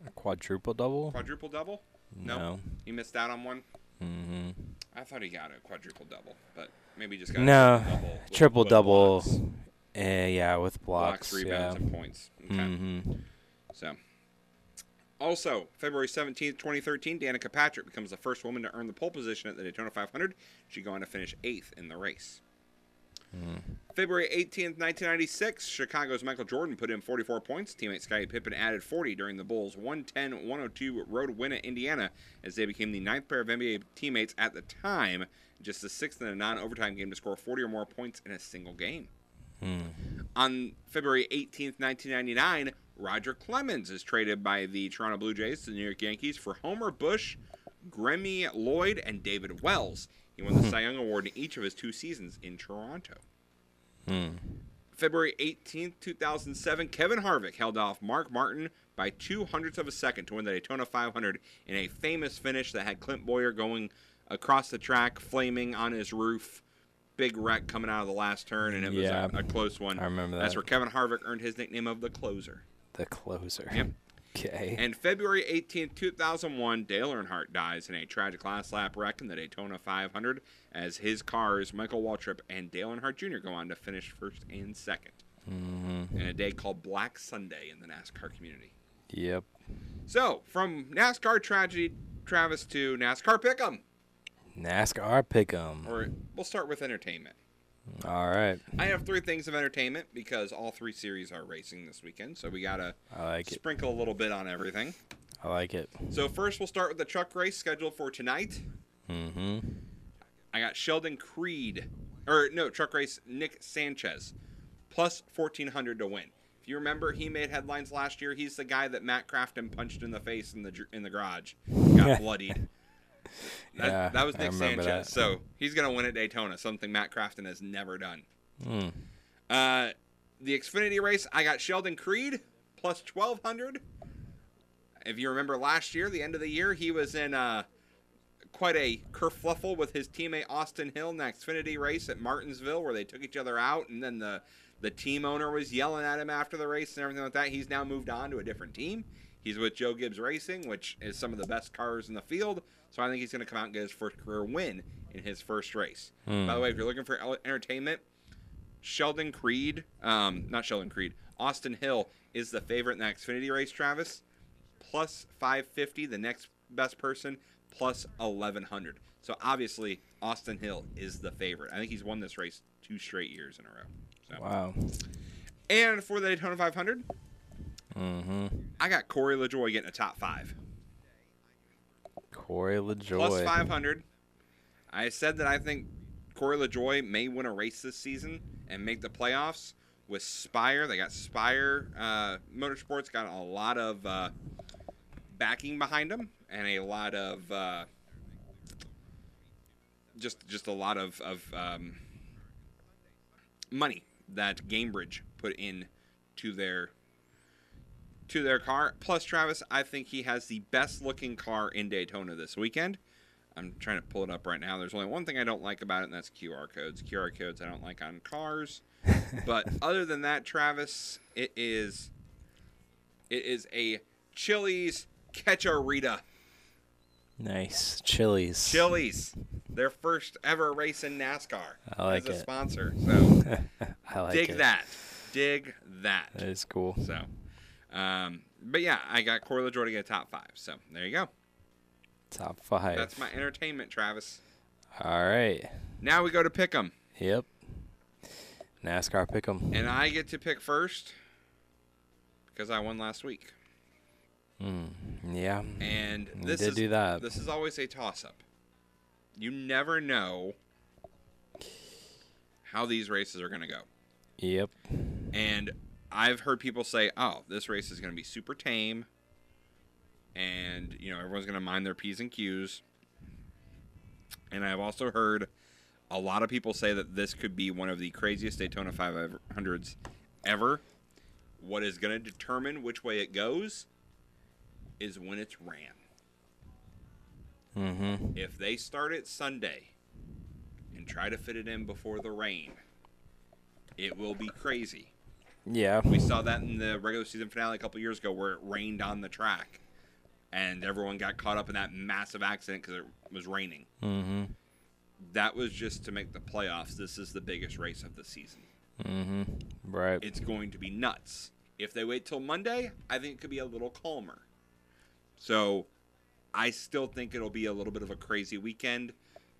A quadruple double? Quadruple double? No. He missed out on one? Mm-hmm. I thought he got a quadruple double, but maybe he just got No. a triple double. double. Eh, yeah, with blocks. blocks, rebounds, yeah. and points. Okay. Mm-hmm. So, also February seventeenth, twenty thirteen, Danica Patrick becomes the first woman to earn the pole position at the Daytona 500. She go on to finish eighth in the race. Mm. February 18th, 1996, Chicago's Michael Jordan put in 44 points. Teammate Scottie Pippen added 40 during the Bulls' 110 102 road win at Indiana as they became the ninth pair of NBA teammates at the time just the sixth in a non-overtime game to score 40 or more points in a single game. Hmm. On February 18th, 1999, Roger Clemens is traded by the Toronto Blue Jays to the New York Yankees for Homer Bush, Graeme Lloyd, and David Wells. He won the Cy Young Award in each of his two seasons in Toronto. Hmm. February 18th, 2007, Kevin Harvick held off Mark Martin by two hundredths of a second to win the Daytona 500 in a famous finish that had Clint Bowyer going across the track, flaming on his roof. Big wreck coming out of the last turn, and it was Yeah. a, a close one. I remember that. That's where Kevin Harvick earned his nickname of the closer. The closer. Yep. Okay. And February 18th, 2001, Dale Earnhardt dies in a tragic last lap wreck in the Daytona 500 as his cars, Michael Waltrip and Dale Earnhardt Jr., go on to finish first and second Mhm. in a day called Black Sunday in the NASCAR community. Yep. So, from NASCAR tragedy, Travis, to NASCAR Pick'em. NASCAR Pick'em. Or we'll start with entertainment. All right. I have three things of entertainment because all three series are racing this weekend, so we gotta like it. sprinkle a little bit on everything. I like it. So first, we'll start with the truck race scheduled for tonight. Mm-hmm. I got Sheldon Creed, or no, truck race Nick Sanchez, plus fourteen hundred to win. If you remember, he made headlines last year. He's the guy that Matt Crafton punched in the face in the in the garage, got bloodied. That, Yeah, that was Nick Sanchez. that. So he's gonna win at Daytona, something Matt Crafton has never done. Hmm. Uh, the Xfinity race, I got Sheldon Creed plus twelve hundred. If you remember last year, the end of the year, he was in uh, quite a kerfluffle with his teammate Austin Hill in the Xfinity race at Martinsville, where they took each other out, and then the the team owner was yelling at him after the race and everything like that. He's now moved on to a different team. He's with Joe Gibbs Racing, which is some of the best cars in the field. So I think he's going to come out and get his first career win in his first race. Hmm. By the way, if you're looking for entertainment, Sheldon Creed, um, not Sheldon Creed, Austin Hill is the favorite in the Xfinity race, Travis. Plus 550, the next best person, plus 1100. So obviously, Austin Hill is the favorite. I think he's won this race two straight years in a row. So. Wow. And for the Daytona 500, Mm-hmm. I got Corey LaJoie getting a top five. Corey LaJoie. Plus 500. I said that I think Corey LaJoie may win a race this season and make the playoffs with Spire. They got Spire uh, Motorsports, got a lot of uh, backing behind them and a lot of uh, just just a lot of, of um, money that Gamebridge put in to their to their car. Plus, Travis, I think he has the best looking car in Daytona this weekend. I'm trying to pull it up right now. There's only one thing I don't like about it, and that's QR codes. QR codes I don't like on cars. but other than that, Travis, it is it is a Chili's Ketcharita. Nice. Chili's. Chili's, their first ever race in NASCAR I like as a it. sponsor. So I like dig it. that, dig that. That is cool. So, um, but yeah, I got Corey LaJoie to get a top five. So there you go. Top five. That's my entertainment, Travis. All right. Now we go to pick 'em, Yep. NASCAR Pick'em. and I get to pick first because I won last week. Mm, yeah. And this is do that. this is always a toss-up. You never know how these races are going to go. Yep. And I've heard people say, "Oh, this race is going to be super tame." And, you know, everyone's going to mind their P's and Q's. And I've also heard a lot of people say that this could be one of the craziest Daytona 500s ever. What is going to determine which way it goes is when it's ran. Mm-hmm. If they start it Sunday and try to fit it in before the rain, it will be crazy. Yeah. We saw that in the regular season finale a couple years ago where it rained on the track and everyone got caught up in that massive accident because it was raining. Mm-hmm. That was just to make the playoffs. This is the biggest race of the season. Mm-hmm. Right. It's going to be nuts. If they wait till Monday, I think it could be a little calmer. So I still think it'll be a little bit of a crazy weekend.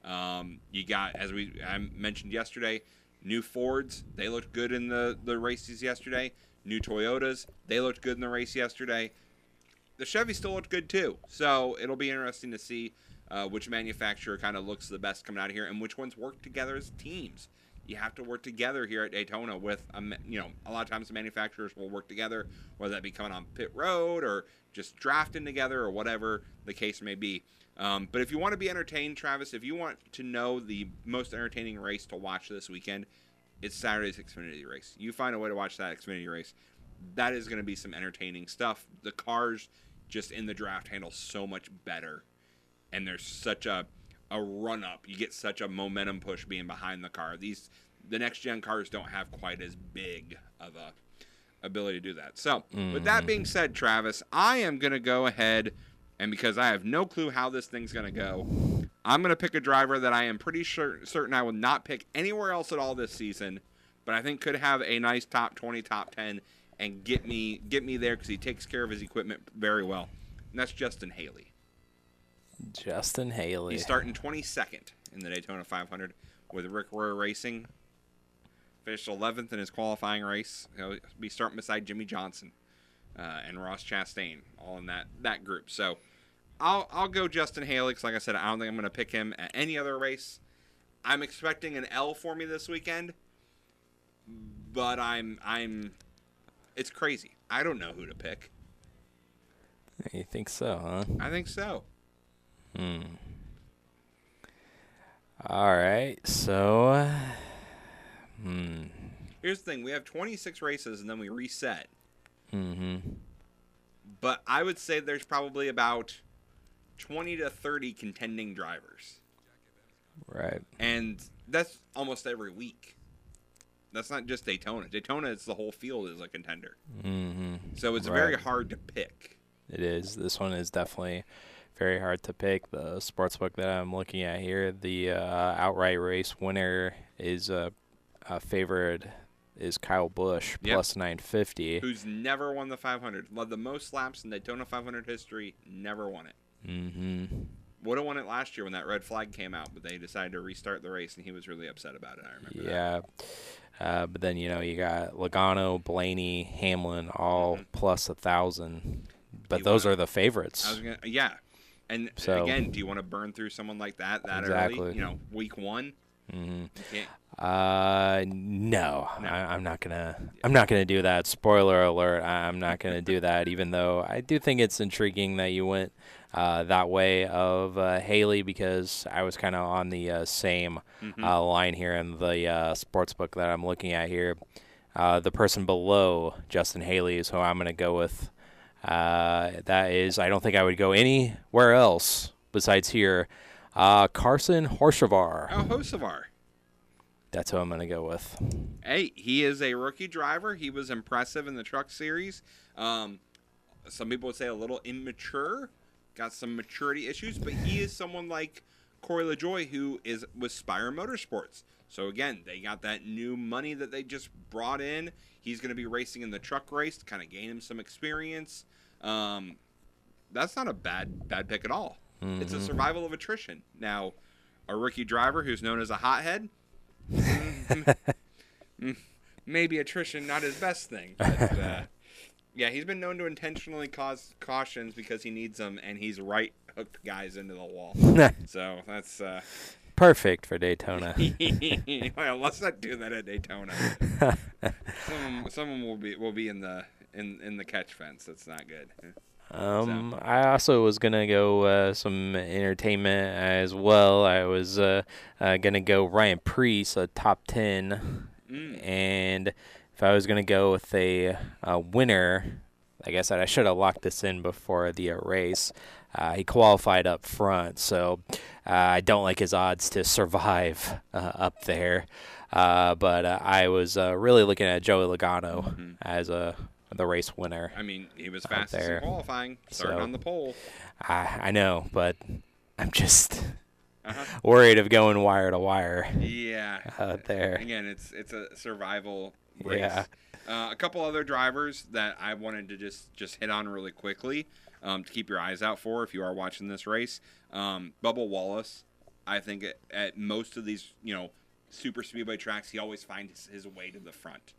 Um, you got, as we I mentioned yesterday, new Fords. They looked good in the, the races yesterday. New Toyotas. They looked good in the race yesterday. The Chevy still looked good too. So it'll be interesting to see uh, which manufacturer kind of looks the best coming out of here, and which ones work together as teams. You have to work together here at Daytona with, a, you know, a lot of times the manufacturers will work together, whether that be coming on pit road or just drafting together or whatever the case may be. Um, but if you want to be entertained, Travis, if you want to know the most entertaining race to watch this weekend, it's Saturday's Xfinity race. You find a way to watch that Xfinity race. That is going to be some entertaining stuff. The cars just in the draft handle so much better, and there's such a a run up. You get such a momentum push being behind the car. These the next gen cars don't have quite as big of a ability to do that. So, with that being said, Travis, I am going to go ahead and because I have no clue how this thing's going to go, I'm going to pick a driver that I am pretty sure certain I will not pick anywhere else at all this season, but I think could have a nice top 20, top 10 and get me get me there cuz he takes care of his equipment very well. And that's Justin Haley. Justin Haley. He's starting 22nd in the Daytona 500 with Rick Ware Racing. Finished 11th in his qualifying race. He'll be starting beside Jimmie Johnson uh, and Ross Chastain, all in that that group. So I'll I'll go Justin Haley because, like I said, I don't think I'm going to pick him at any other race. I'm expecting an L for me this weekend, but I'm I'm it's crazy. I don't know who to pick. You think so, huh? I think so. Hmm. All right. So, hmm. Here's the thing: we have 26 races, and then we reset. Mm-hmm. But I would say there's probably about 20 to 30 contending drivers, Right. and that's almost every week. That's not just Daytona. Daytona, it's the whole field is a contender. Mm-hmm. So it's very hard to pick. It is. This one is definitely very hard to pick. The sportsbook that I'm looking at here, the uh, outright race winner is uh, uh, favored is Kyle Busch Yep. plus 950. Who's never won the 500? Led the most laps in Daytona 500 history. Never won it. Mm-hmm. Would have won it last year when that red flag came out, but they decided to restart the race, and he was really upset about it. I remember. that. Yeah. Uh, but then you know you got Logano, Blaney, Hamlin, all plus a thousand. But those wanna- are the favorites. I was gonna, yeah. And So- again, do you want to burn through someone like that that Exactly. early? You know, week one. Mm-hmm. Uh, no, I, I'm not gonna. I'm not gonna do that. Spoiler alert: I'm not gonna do that. Even though I do think it's intriguing that you went uh, that way of uh, Haley, because I was kind of on the uh, same Mhm. uh, line here in the uh, sports book that I'm looking at here. Uh, the person below Justin Haley is who I'm gonna go with. Uh, that is, I don't think I would go anywhere else besides here. Uh, Carson Horshavar. Oh, Hocevar. That's who I'm gonna go with. Hey, he is a rookie driver. He was impressive in the truck series. Um, some people would say a little immature, got some maturity issues, but he is someone like Corey LaJoie who is with Spire Motorsports. So again, they got that new money that they just brought in. He's going to be racing in the truck race to kind of gain him some experience. Um, that's not a bad bad pick at all. It's a Mhm. survival of attrition. Now, a rookie driver who's known as a hothead. Mm, maybe attrition not his best thing. But, uh, yeah, he's been known to intentionally cause cautions because he needs them, and he's right hooked guys into the wall. so that's uh, Perfect for Daytona. well, let's not do that at Daytona. someone, someone will be will be in the in in the catch fence. That's not good. Um, I also was gonna go uh, some entertainment as well. I was uh, uh, gonna go Ryan Preece, a top ten, Mm. and if I was gonna go with a, a winner, like I said, I should have locked this in before the race. Uh, he qualified up front, so uh, I don't like his odds to survive uh, up there. Uh, but uh, I was uh, really looking at Joey Logano as a the race winner. I mean, he was fastest there. in qualifying, starting So- on the pole. I I know, but I'm just Uh-huh. worried of going wire to wire. Yeah. Out there. Again, it's it's a survival race. Yeah. Uh, a couple other drivers that I wanted to just just hit on really quickly um, to keep your eyes out for if you are watching this race. Um, Bubba Wallace, I think at, at most of these you know super speedway tracks, he always finds his way to the front.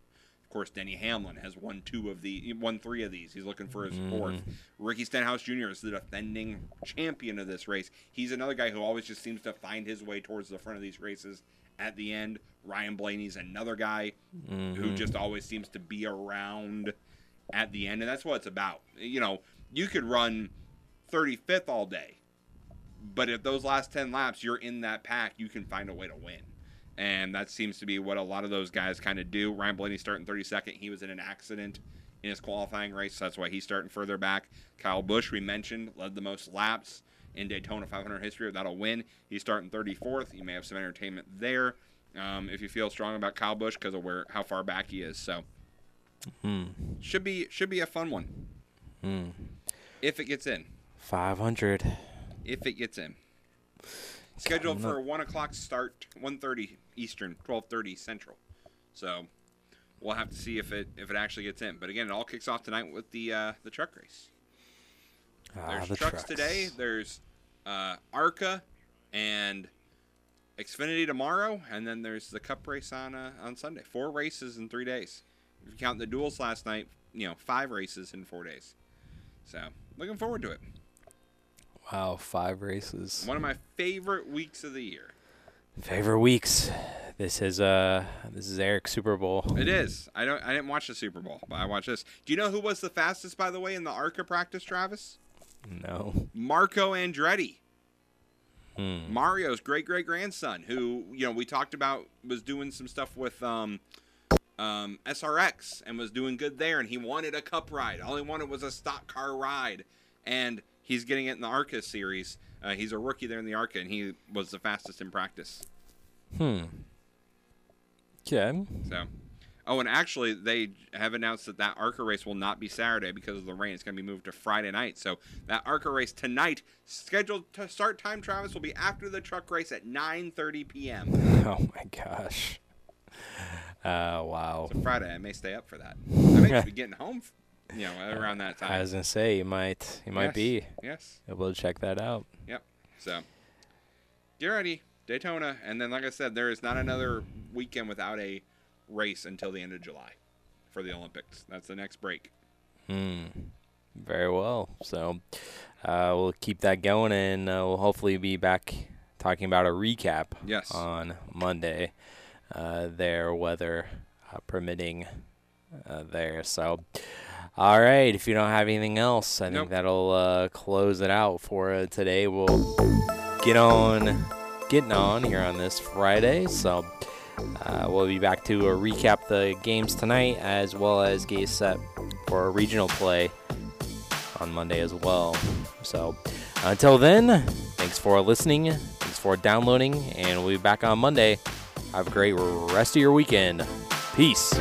Of course, Denny Hamlin has won two of the won three of these. He's looking for his fourth. Ricky Stenhouse Jr. is the defending champion of this race. He's another guy who always just seems to find his way towards the front of these races at the end. Ryan Blaney's another guy who Mhm. just always seems to be around at the end, and that's what it's about. You know, you could run 35th all day, but if those last 10 laps you're in that pack, you can find a way to win. And that seems to be what a lot of those guys kind of do. Ryan Blaney starting 32nd. He was in an accident in his qualifying race, so that's why he's starting further back. Kyle Busch, we mentioned, led the most laps in Daytona 500 history without a win. He's starting 34th. You may have some entertainment there um, if you feel strong about Kyle Busch because of where how far back he is. So Hmm. should be should be a fun one Hmm. if it gets in. 500. If it gets in. Scheduled for up. one o'clock start, 1.30 Eastern, twelve thirty Central. So we'll have to see if it if it actually gets in. But again, it all kicks off tonight with the uh, the truck race. Ah, There's the trucks, trucks. today. There's uh, ARCA and Xfinity tomorrow, and then there's the Cup race on uh, on Sunday. Four races in three days. If you count the duels last night, you know five races in four days. So looking forward to it. Wow, five races. One of my favorite weeks of the year. Favorite weeks. This is uh this is Eric's Super Bowl. It is. I don't. I didn't watch the Super Bowl, but I watched this. Do you know who was the fastest, by the way, in the ARCA practice, Travis? No. Marco Andretti. Hmm. Mario's great great grandson, who you know we talked about was doing some stuff with um, um, SRX and was doing good there, and he wanted a Cup ride. All he wanted was a stock car ride, and he's getting it in the ARCA series. Uh, he's a rookie there in the ARCA, and he was the fastest in practice. Hmm. Okay. So, oh, and actually, they have announced that that ARCA race will not be Saturday because of the rain. It's going to be moved to Friday night. So that ARCA race tonight, scheduled to start time, Travis, will be after the truck race at 9:30 p.m. Oh my gosh. Uh wow. It's a Friday. I may stay up for that. I may be getting home, you know, around that time. I was gonna say you might you might Yes, be yes. We'll check that out. Yep. So get ready, Daytona, and then like I said, there is not another weekend without a race until the end of July for the Olympics. That's the next break. Hmm. Very well. So uh, we'll keep that going, and uh, we'll hopefully be back talking about a recap. Yes. On Monday, uh, there weather uh, permitting, uh, there. So. All right. If you don't have anything else, I Nope. think that'll uh, close it out for uh, today. We'll get on, getting on here on this Friday. So. Uh, we'll be back to uh, recap the games tonight as well as get set for a regional play on Monday as well. So until then, thanks for listening, thanks for downloading, and we'll be back on Monday. Have a great rest of your weekend. Peace.